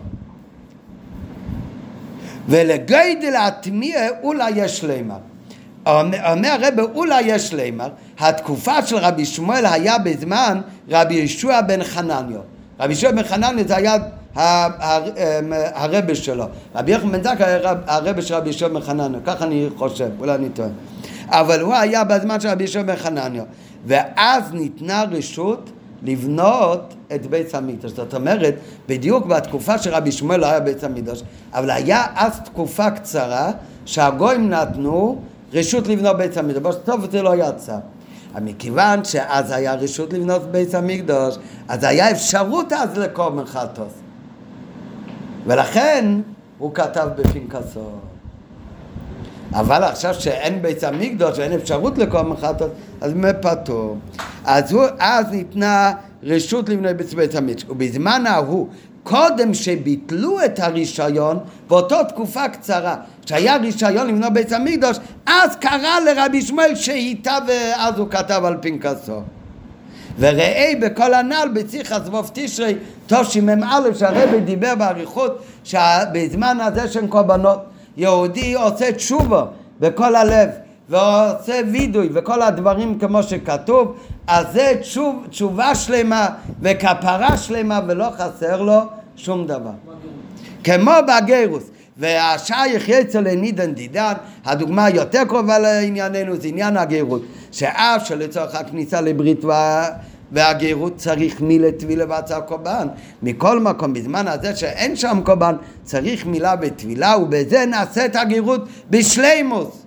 ולגדל הטמיע אולי יש לימר. אומר הרב אולי יש לימר, התקופה של רבי שמואל היה בזמן רבי ישוע בן חנניו. רבי ישוע בן חנניו זה היה הרבה שלו. רבי יחמן בן זק היה הרבה של רבי ישוע בן חנניו, ככה אני חושב, אולי אני טועה. אבל הוא היה בזמן של רבי ישוע בן חנניו. ואז ניתנה רשות לבנות את בית המקדוש. זאת אומרת, בדיוק בתקופה שרבי שמואל לא היה בית המקדוש, אבל היה אז תקופה קצרה שהגויים נתנו רשות לבנות בית המקדוש, בסוף זה לא יצא. אבל מכיוון שאז היה רשות לבנות בית המקדוש, אז היה אפשרות אז לקורבן חטוס. ולכן הוא כתב בפנקסו. אבל עכשיו שאין בית המקדוש ואין אפשרות לקורבן חטוס, אז מפתור. אז הוא, אז ניתנה רשות לבנות בית המקדוש. ובזמן ההוא קודם שביטלו את הרישיון, באותו תקופה קצרה, שהיה רישיון לבנות בית המקדוש, אז קרא לרבי שמואל שהיטה ואז הוא כתב על פנקסו. וראה בכל הנ"ל בציחא זבוב תשרי תשמ"א שהרבי דיבר באריכות שבזמן הזה של קורבנות יהודי עושה תשובה בכל הלב ועושה וידוי וכל הדברים כמו שכתוב אז זה תשוב, תשובה שלמה וכפרה שלמה ולא חסר לו שום דבר. כמו בגירוס, והשייך יצא לנידן דידן, הדוגמה היותר קרובה לענייננו זה עניין הגירות, שאף שלצורך הכניסה לברית וה... והגירות צריך מילה טבילה והצעה קורבן. מכל מקום, בזמן הזה שאין שם קורבן, צריך מילה בטבילה, ובזה נעשה את הגירות בשלימוס.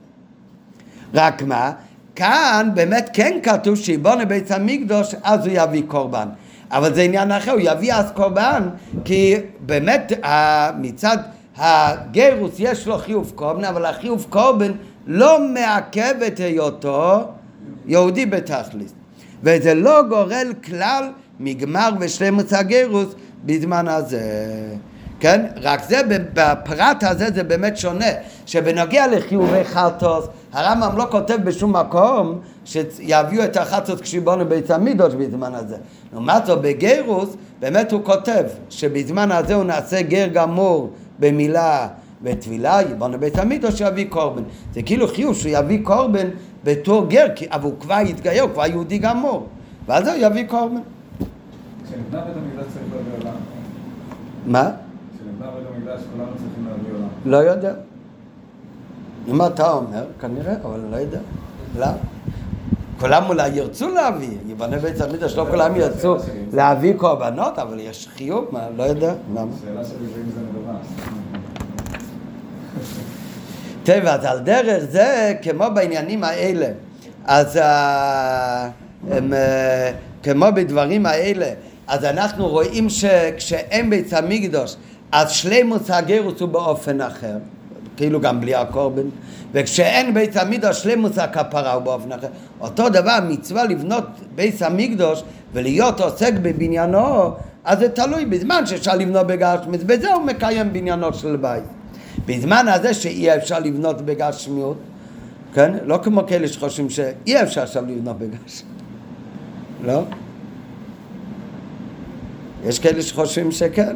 רק מה? כאן באמת כן כתוב שיבונה בית המקדוש אז הוא יביא קורבן. אבל זה עניין אחר, הוא יביא אז קורבן, כי באמת מצד הגרוס יש לו חיוב קורבן, אבל החיוב קורבן לא מעכב את היותו יהודי בתכלית. וזה לא גורל כלל מגמר ושלמות הגרוס בזמן הזה. כן? רק זה, בפרט הזה זה באמת שונה, שבנוגע לחיובי חטוס, הרמב"ם לא כותב בשום מקום שיביאו את החטוס כשיבונו בית המידוש בזמן הזה. לעומת זאת בגירוס, באמת הוא כותב שבזמן הזה הוא נעשה גר גמור במילה וטבילה, יבונו בית המידוש שיביא קורבן. זה כאילו חיוב שהוא יביא קורבן בתור גר, אבל הוא כבר יתגייר, הוא כבר יהודי גמור. ואז הוא יביא קורבן. כשנבנה בית המקדש צריך להביא עולם. מה? לא יודע. אם אתה אומר, כנראה, אבל לא יודע. למה? כולם אולי ירצו להביא, יבנה בית המקדש, לא כולם ירצו להביא קורבנות, אבל יש חיוב, מה, לא יודע, למה? שאלה שלי ואם זה מדובר. טוב, אז על דרך זה, כמו בעניינים האלה, אז אה, הם, אה, כמו בדברים האלה, אז אנחנו רואים שכשאין בית המקדוש, אז שלימוס הגרוס הוא באופן אחר, כאילו גם בלי הקורבן, וכשאין בית המקדוש, שלימוס הכפרה הוא באופן אחר. אותו דבר, מצווה לבנות בית המקדוש ולהיות עוסק בבניינו, אז זה תלוי בזמן שאפשר לבנות בגשמיות, וזה הוא מקיים בניינו של בית. בזמן הזה שאי אפשר לבנות בגשמיות, כן? לא כמו כאלה שחושבים שאי אפשר עכשיו לבנות בגשמיות, לא? יש כאלה שחושבים שכן.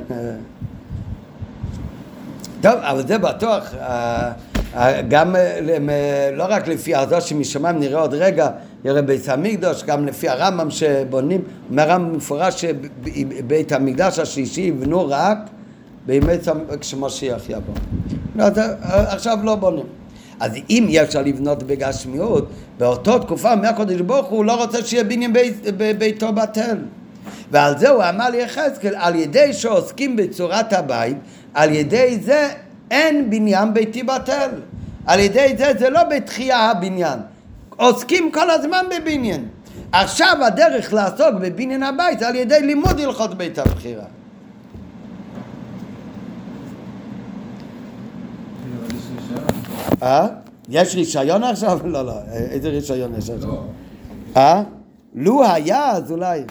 טוב, אבל זה בטוח, אה, אה, גם אה, לא רק לפי הזו שמשמיים נראה עוד רגע, יראה בית המקדוש, גם לפי הרמב"ם שבונים, אומר הרמב"ם מפורש שבית המקדש השלישי יבנו רק בימי כשמשיח יבוא. לא, עכשיו לא בונים. אז אם אי אפשר לבנות בגשמיות, באותו תקופה מהקודש ברוך הוא לא רוצה שיהיה בניין בביתו בטל. ועל זה הוא אמר ליחזקאל, על ידי שעוסקים בצורת הבית, על ידי זה אין בניין ביתי בטל. על ידי זה זה לא בתחייה הבניין. עוסקים כל הזמן בבניין. עכשיו הדרך לעסוק בבניין הבית זה על ידי לימוד הלכות בית הבחירה. אה? יש רישיון עכשיו? לא, לא. איזה רישיון יש עכשיו? אה? לו היה, אז אולי.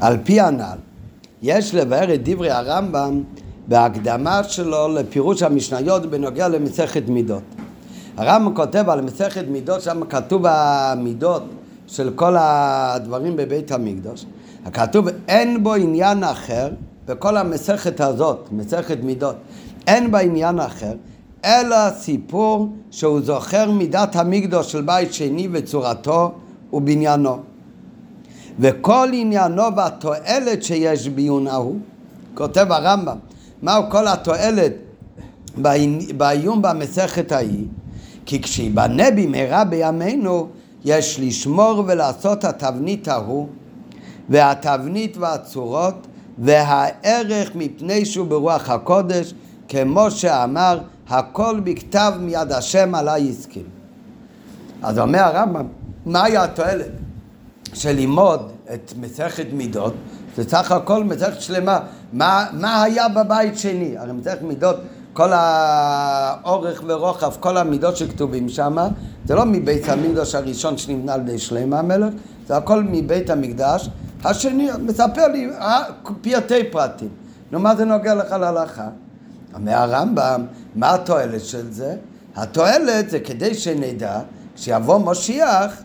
על פי הנ"ל, יש לבאר את דברי הרמב"ם בהקדמה שלו לפירוש המשניות בנוגע למסכת מידות. הרמב"ם כותב על מסכת מידות, שם כתוב המידות של כל הדברים בבית המקדוש. כתוב אין בו עניין אחר, בכל המסכת הזאת, מסכת מידות, אין בה עניין אחר, אלא סיפור שהוא זוכר מידת המקדוש של בית שני וצורתו ובניינו. וכל עניינו והתועלת שיש בעיון ההוא, כותב הרמב"ם, מהו כל התועלת בעיון במסכת ההיא? כי כשיבנה במהרה בימינו, יש לשמור ולעשות התבנית ההוא, והתבנית והצורות, והערך מפני שהוא ברוח הקודש, כמו שאמר, הכל בכתב מיד השם עלי הסכים. אז אומר הרמב"ם, מהי התועלת של ללמוד את מסכת מידות? זה סך הכל מסכת שלמה. מה, מה היה בבית שני? הרי מסכת מידות, כל האורך ורוחב, כל המידות שכתובים שם, זה לא מבית המקדש הראשון שנבנה על ידי שלמה המלך, זה הכל מבית המקדש השני. מספר לי אה, פרטי פרטים. נו, מה זה נוגע לך להלכה? אומר הרמב"ם, מה התועלת של זה? התועלת זה כדי שנדע, כשיבוא משיח,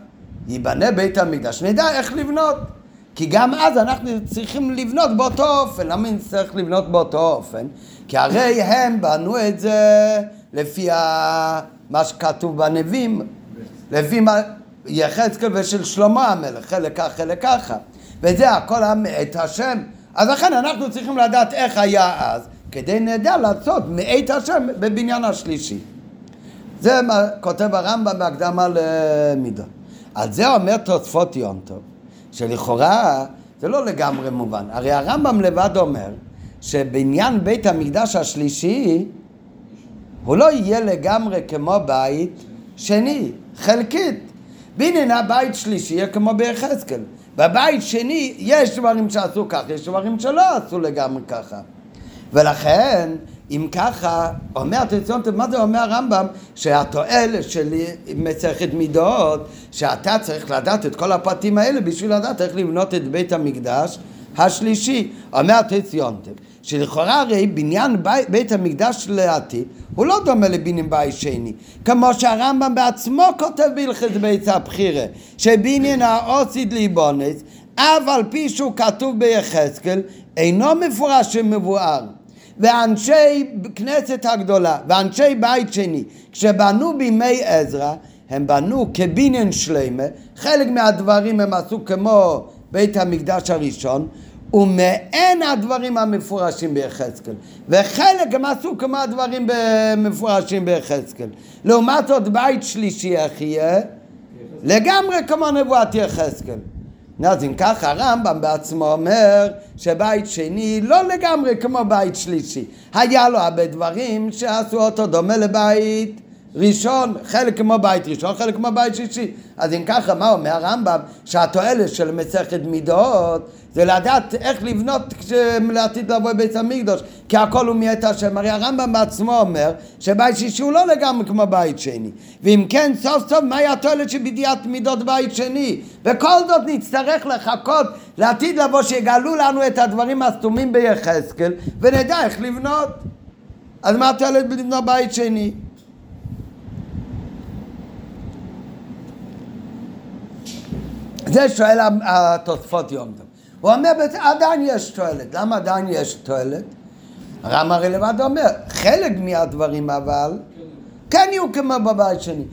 ייבנה בית המקדש, נדע איך לבנות. כי גם אז אנחנו צריכים לבנות באותו אופן. למה נצטרך לבנות באותו אופן? כי הרי הם בנו את זה לפי מה שכתוב בנביאים, לפי מה... יחזקאל ושל שלמה המלך, חלק ככה, חלק ככה. וזה הכל מאת השם. אז לכן אנחנו צריכים לדעת איך היה אז, כדי נדע לעשות מאת השם בבניין השלישי. זה מה כותב הרמב"ם בהקדמה למידות. על זה אומר תוספות יום טוב. שלכאורה זה לא לגמרי מובן. הרי הרמב"ם לבד אומר שבעניין בית המקדש השלישי הוא לא יהיה לגמרי כמו בית שני, חלקית. בעניין הבית שלישי יהיה כמו ביחזקאל. בבית שני יש דברים שעשו ככה, יש דברים שלא עשו לגמרי ככה. ולכן אם ככה, אומר תציון, מה זה אומר הרמב"ם? שהתועלת של מסכת מידות, שאתה צריך לדעת את כל הפרטים האלה בשביל לדעת איך לבנות את בית המקדש השלישי. אומר תציונתם, שלכאורה הרי בניין בי, בית המקדש לעתיד הוא לא דומה לבניין בית שני, כמו שהרמב"ם בעצמו כותב בהלכת בית הבחירה, שבניין האוסיד ליבונס, אף על פי שהוא כתוב ביחזקאל, אינו מפורש שמבואר. ואנשי כנסת הגדולה ואנשי בית שני, כשבנו בימי עזרא, הם בנו כבניין שלמה, חלק מהדברים הם עשו כמו בית המקדש הראשון, ומעין הדברים המפורשים ביחזקאל. וחלק הם עשו כמו הדברים המפורשים ביחזקאל. לעומת זאת בית שלישי יהיה? לגמרי כמו נבואת יחזקאל. אז אם ככה הרמב"ם בעצמו אומר שבית שני לא לגמרי כמו בית שלישי. היה לו הרבה דברים שעשו אותו דומה לבית ראשון, חלק כמו בית ראשון, חלק כמו בית שישי. אז אם ככה, מה אומר הרמב"ם? שהתועלת של מסכת מידות זה לדעת איך לבנות לעתיד לבוא בבית המקדוש, כי הכל הוא מאת השם. הרי הרמב"ם בעצמו אומר שבית שישי הוא לא לגמרי כמו בית שני. ואם כן, סוף סוף, מהי התועלת שבדיעת מידות בית שני? וכל זאת נצטרך לחכות לעתיד לבוא שיגלו לנו את הדברים הסתומים ביחזקאל, ונדע איך לבנות. אז מה התועלת בלבנות בית שני? זה שואל התוספות יום טוב. הוא אומר, עדיין יש תועלת. למה עדיין יש תועלת? רמא הרי לבד אומר, חלק מהדברים אבל כן יהיו כמו בבית שני.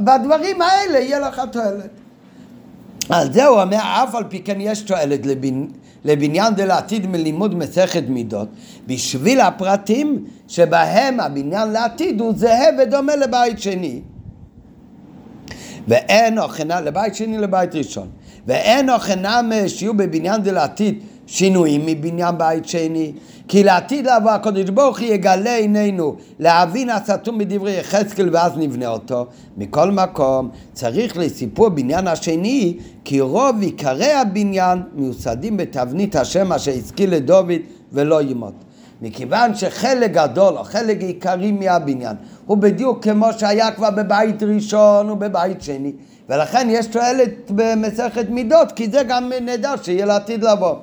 בדברים האלה יהיה לך תועלת. על זה הוא אומר, אף על פי כן יש תועלת לבנ... לבניין דלעתיד מלימוד מסכת מידות, בשביל הפרטים שבהם הבניין לעתיד הוא זהה ודומה לבית שני. ואין הוכנה לבית שני לבית ראשון. ואין הוכנה שיהיו בבניין דלעתיד שינויים מבניין בית שני. כי לעתיד לבוא הקדוש ברוך הוא יגלה עינינו להבין הסתום בדברי יחזקאל ואז נבנה אותו. מכל מקום צריך לסיפור בניין השני כי רוב עיקרי הבניין מיוסדים בתבנית השם אשר השכיל לדוד ולא ימות. מכיוון שחלק גדול או חלק עיקרי מהבניין הוא בדיוק כמו שהיה כבר בבית ראשון ובבית שני ולכן יש תועלת במסכת מידות כי זה גם נדע שיהיה לעתיד לבוא.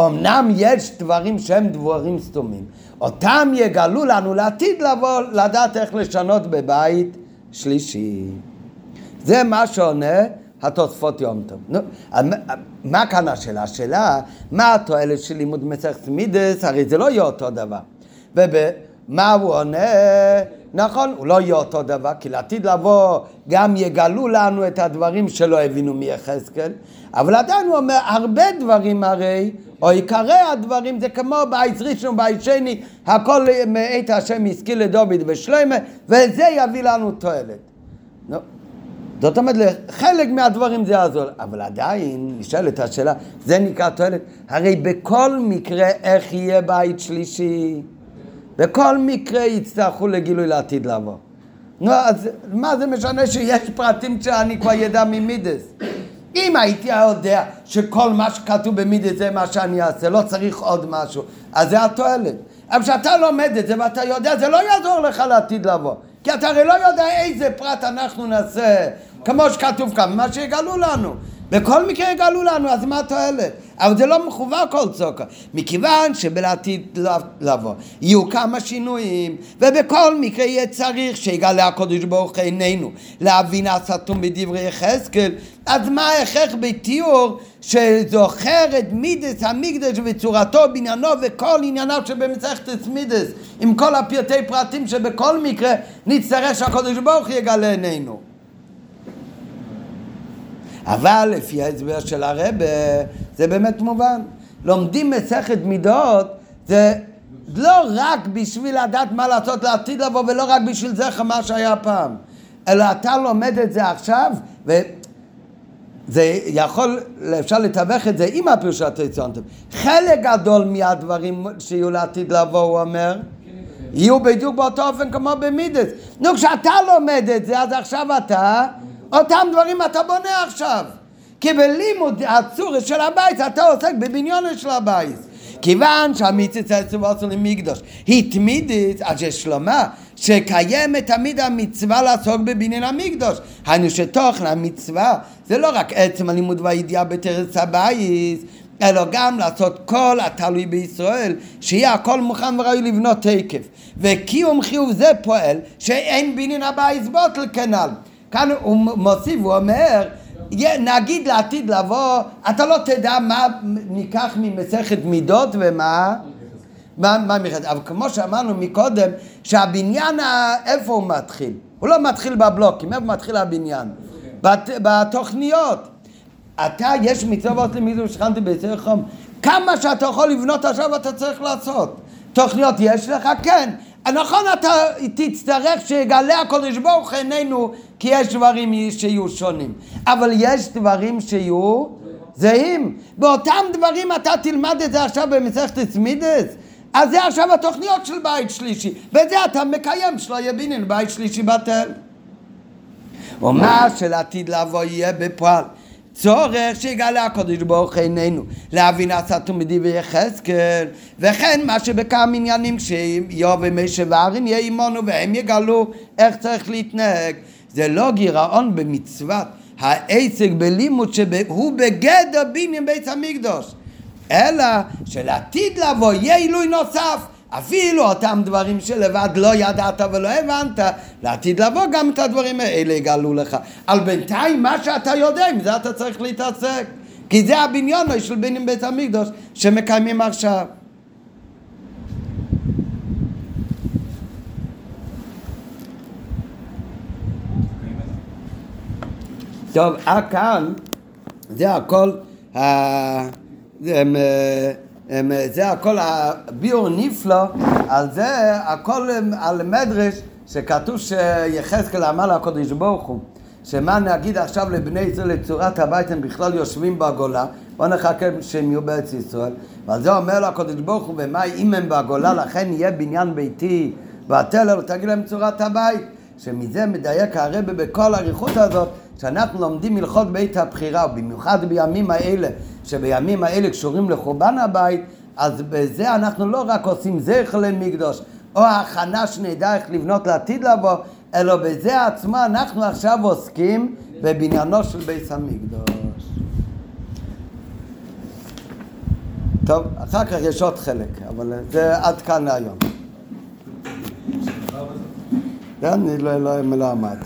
אמנם יש דברים שהם דברים סתומים, אותם יגלו לנו לעתיד לבוא לדעת איך לשנות בבית שלישי. זה מה שעונה התוספות יום טוב. נו, מה כאן השאלה? השאלה, מה התועלת של לימוד מסכת מידס? הרי זה לא יהיה אותו דבר. ומה הוא עונה? נכון, הוא לא יהיה אותו דבר, כי לעתיד לבוא גם יגלו לנו את הדברים שלא הבינו מיחזקאל, אבל עדיין הוא אומר, הרבה דברים הרי, או עיקרי הדברים זה כמו בית ראשון ובית שני, הכל מאת השם השכיל לדוד ושלמה, וזה יביא לנו תועלת. נו, זאת אומרת, חלק מהדברים זה יעזור, אבל עדיין נשאלת השאלה, זה נקרא תועלת? הרי בכל מקרה איך יהיה בית שלישי? בכל מקרה יצטרכו לגילוי לעתיד לבוא. נו, אז מה זה משנה שיש פרטים שאני כבר ידע ממידס? אם הייתי יודע שכל מה שכתוב במידס זה מה שאני אעשה, לא צריך עוד משהו, אז זה התועלת. אבל כשאתה לומד את זה ואתה יודע, זה לא יעזור לך לעתיד לבוא. כי אתה הרי לא יודע איזה פרט אנחנו נעשה, כמו שכתוב כאן, מה שיגלו לנו. בכל מקרה יגלו לנו, אז מה התועלת? אבל זה לא מחובר כל צוקה, מכיוון שבלעתיד לבוא. יהיו כמה שינויים, ובכל מקרה יהיה צריך שיגלה הקודש ברוך עינינו להבין הסתום בדברי יחזקאל, אז מה ההכרח בתיאור שזוכר את מידס המקדש וצורתו בעניינו וכל ענייניו שבמסכת מידס עם כל הפרטי פרטים שבכל מקרה נצטרך שהקודש ברוך יגלה עינינו אבל לפי ההסבר של הרבה זה באמת מובן. לומדים מסכת מידות זה לא רק בשביל לדעת מה לעשות לעתיד לבוא ולא רק בשביל זכר מה שהיה פעם, אלא אתה לומד את זה עכשיו וזה יכול, אפשר לתווך את זה עם הפרשת הציונטים. חלק גדול מהדברים שיהיו לעתיד לבוא, הוא אומר, יהיו בדיוק באותו אופן כמו במידס. נו, כשאתה לומד את זה, אז עכשיו אתה אותם דברים אתה בונה עכשיו. כי בלימוד הצורה של הבית אתה עוסק בבניון של הבית. כיוון שהמיצית עצוב עשו למקדוש היא תמידית, אז יש לומר שקיימת תמיד המצווה לעסוק בבניין המקדוש. היינו שתוכן המצווה זה לא רק עצם הלימוד והידיעה בתרס הבית, אלא גם לעשות כל התלוי בישראל, שיהיה הכל מוכן וראוי לבנות תקף. וקיום חיוב זה פועל שאין בניין הבית בוטל כנ"ל. כאן הוא מוסיף, הוא אומר, נגיד לעתיד לבוא, אתה לא תדע מה ניקח ממסכת מידות ומה... מה, מה מחד... אבל כמו שאמרנו מקודם, שהבניין, איפה הוא מתחיל? הוא לא מתחיל בבלוקים, איפה מתחיל הבניין? בת, בתוכניות. אתה, יש מצוות למיזו שכנתי ביצר חום. כמה שאתה יכול לבנות עכשיו אתה צריך לעשות. תוכניות יש לך? כן. נכון אתה תצטרך שיגלה הקודש ברוך עינינו כי יש דברים שיהיו שונים אבל יש דברים שיהיו זהים באותם דברים אתה תלמד את זה עכשיו במסכת צמידס אז זה עכשיו התוכניות של בית שלישי, וזה אתה מקיים שלא יהיה בניין בית שלישי בטל. ומה שלעתיד לבוא יהיה בפועל. צורך שיגלה הקדוש ברוך עינינו להבין עשתו מדיבי יחזקאל וכן מה שבכמה עניינים כשיוב ומשה וארין יהיה עמנו והם יגלו איך צריך להתנהג. זה לא גירעון במצוות העסק בלימוד שהוא בגדר בניין בית המקדוש אלא שלעתיד לבוא יהיה עילוי נוסף אפילו אותם דברים שלבד לא ידעת ולא הבנת, לעתיד לבוא גם את הדברים האלה יגלו לך. על בינתיים מה שאתה יודע, עם זה אתה צריך להתעסק. כי זה הבניון של בנים בית המקדוש שמקיימים עכשיו. טוב, אה כאן זה הכל, אה, זה הכל הביאור נפלא, על זה הכל על מדרש שכתוב שיחזקאל אמר לקדוש ברוך הוא שמה נגיד עכשיו לבני ישראל לצורת הבית הם בכלל יושבים בגולה בוא נחכה שהם יהיו בארץ ישראל. ועל זה אומר לו הקדוש ברוך הוא ומה אם הם בגולה לכן יהיה בניין ביתי ותלר תגיד להם צורת הבית. שמזה מדייק הרבה בכל האריכות הזאת שאנחנו לומדים הלכות בית הבחירה ובמיוחד בימים האלה שבימים האלה קשורים לחורבן הבית אז בזה אנחנו לא רק עושים זכר למקדוש או הכנה שנדע איך לבנות לעתיד לבוא אלא בזה עצמו אנחנו עכשיו עוסקים בבניינו של בית המקדוש טוב, אחר כך יש עוד חלק, אבל זה עד כאן להיום. אני לא, לא, לא אמרתי.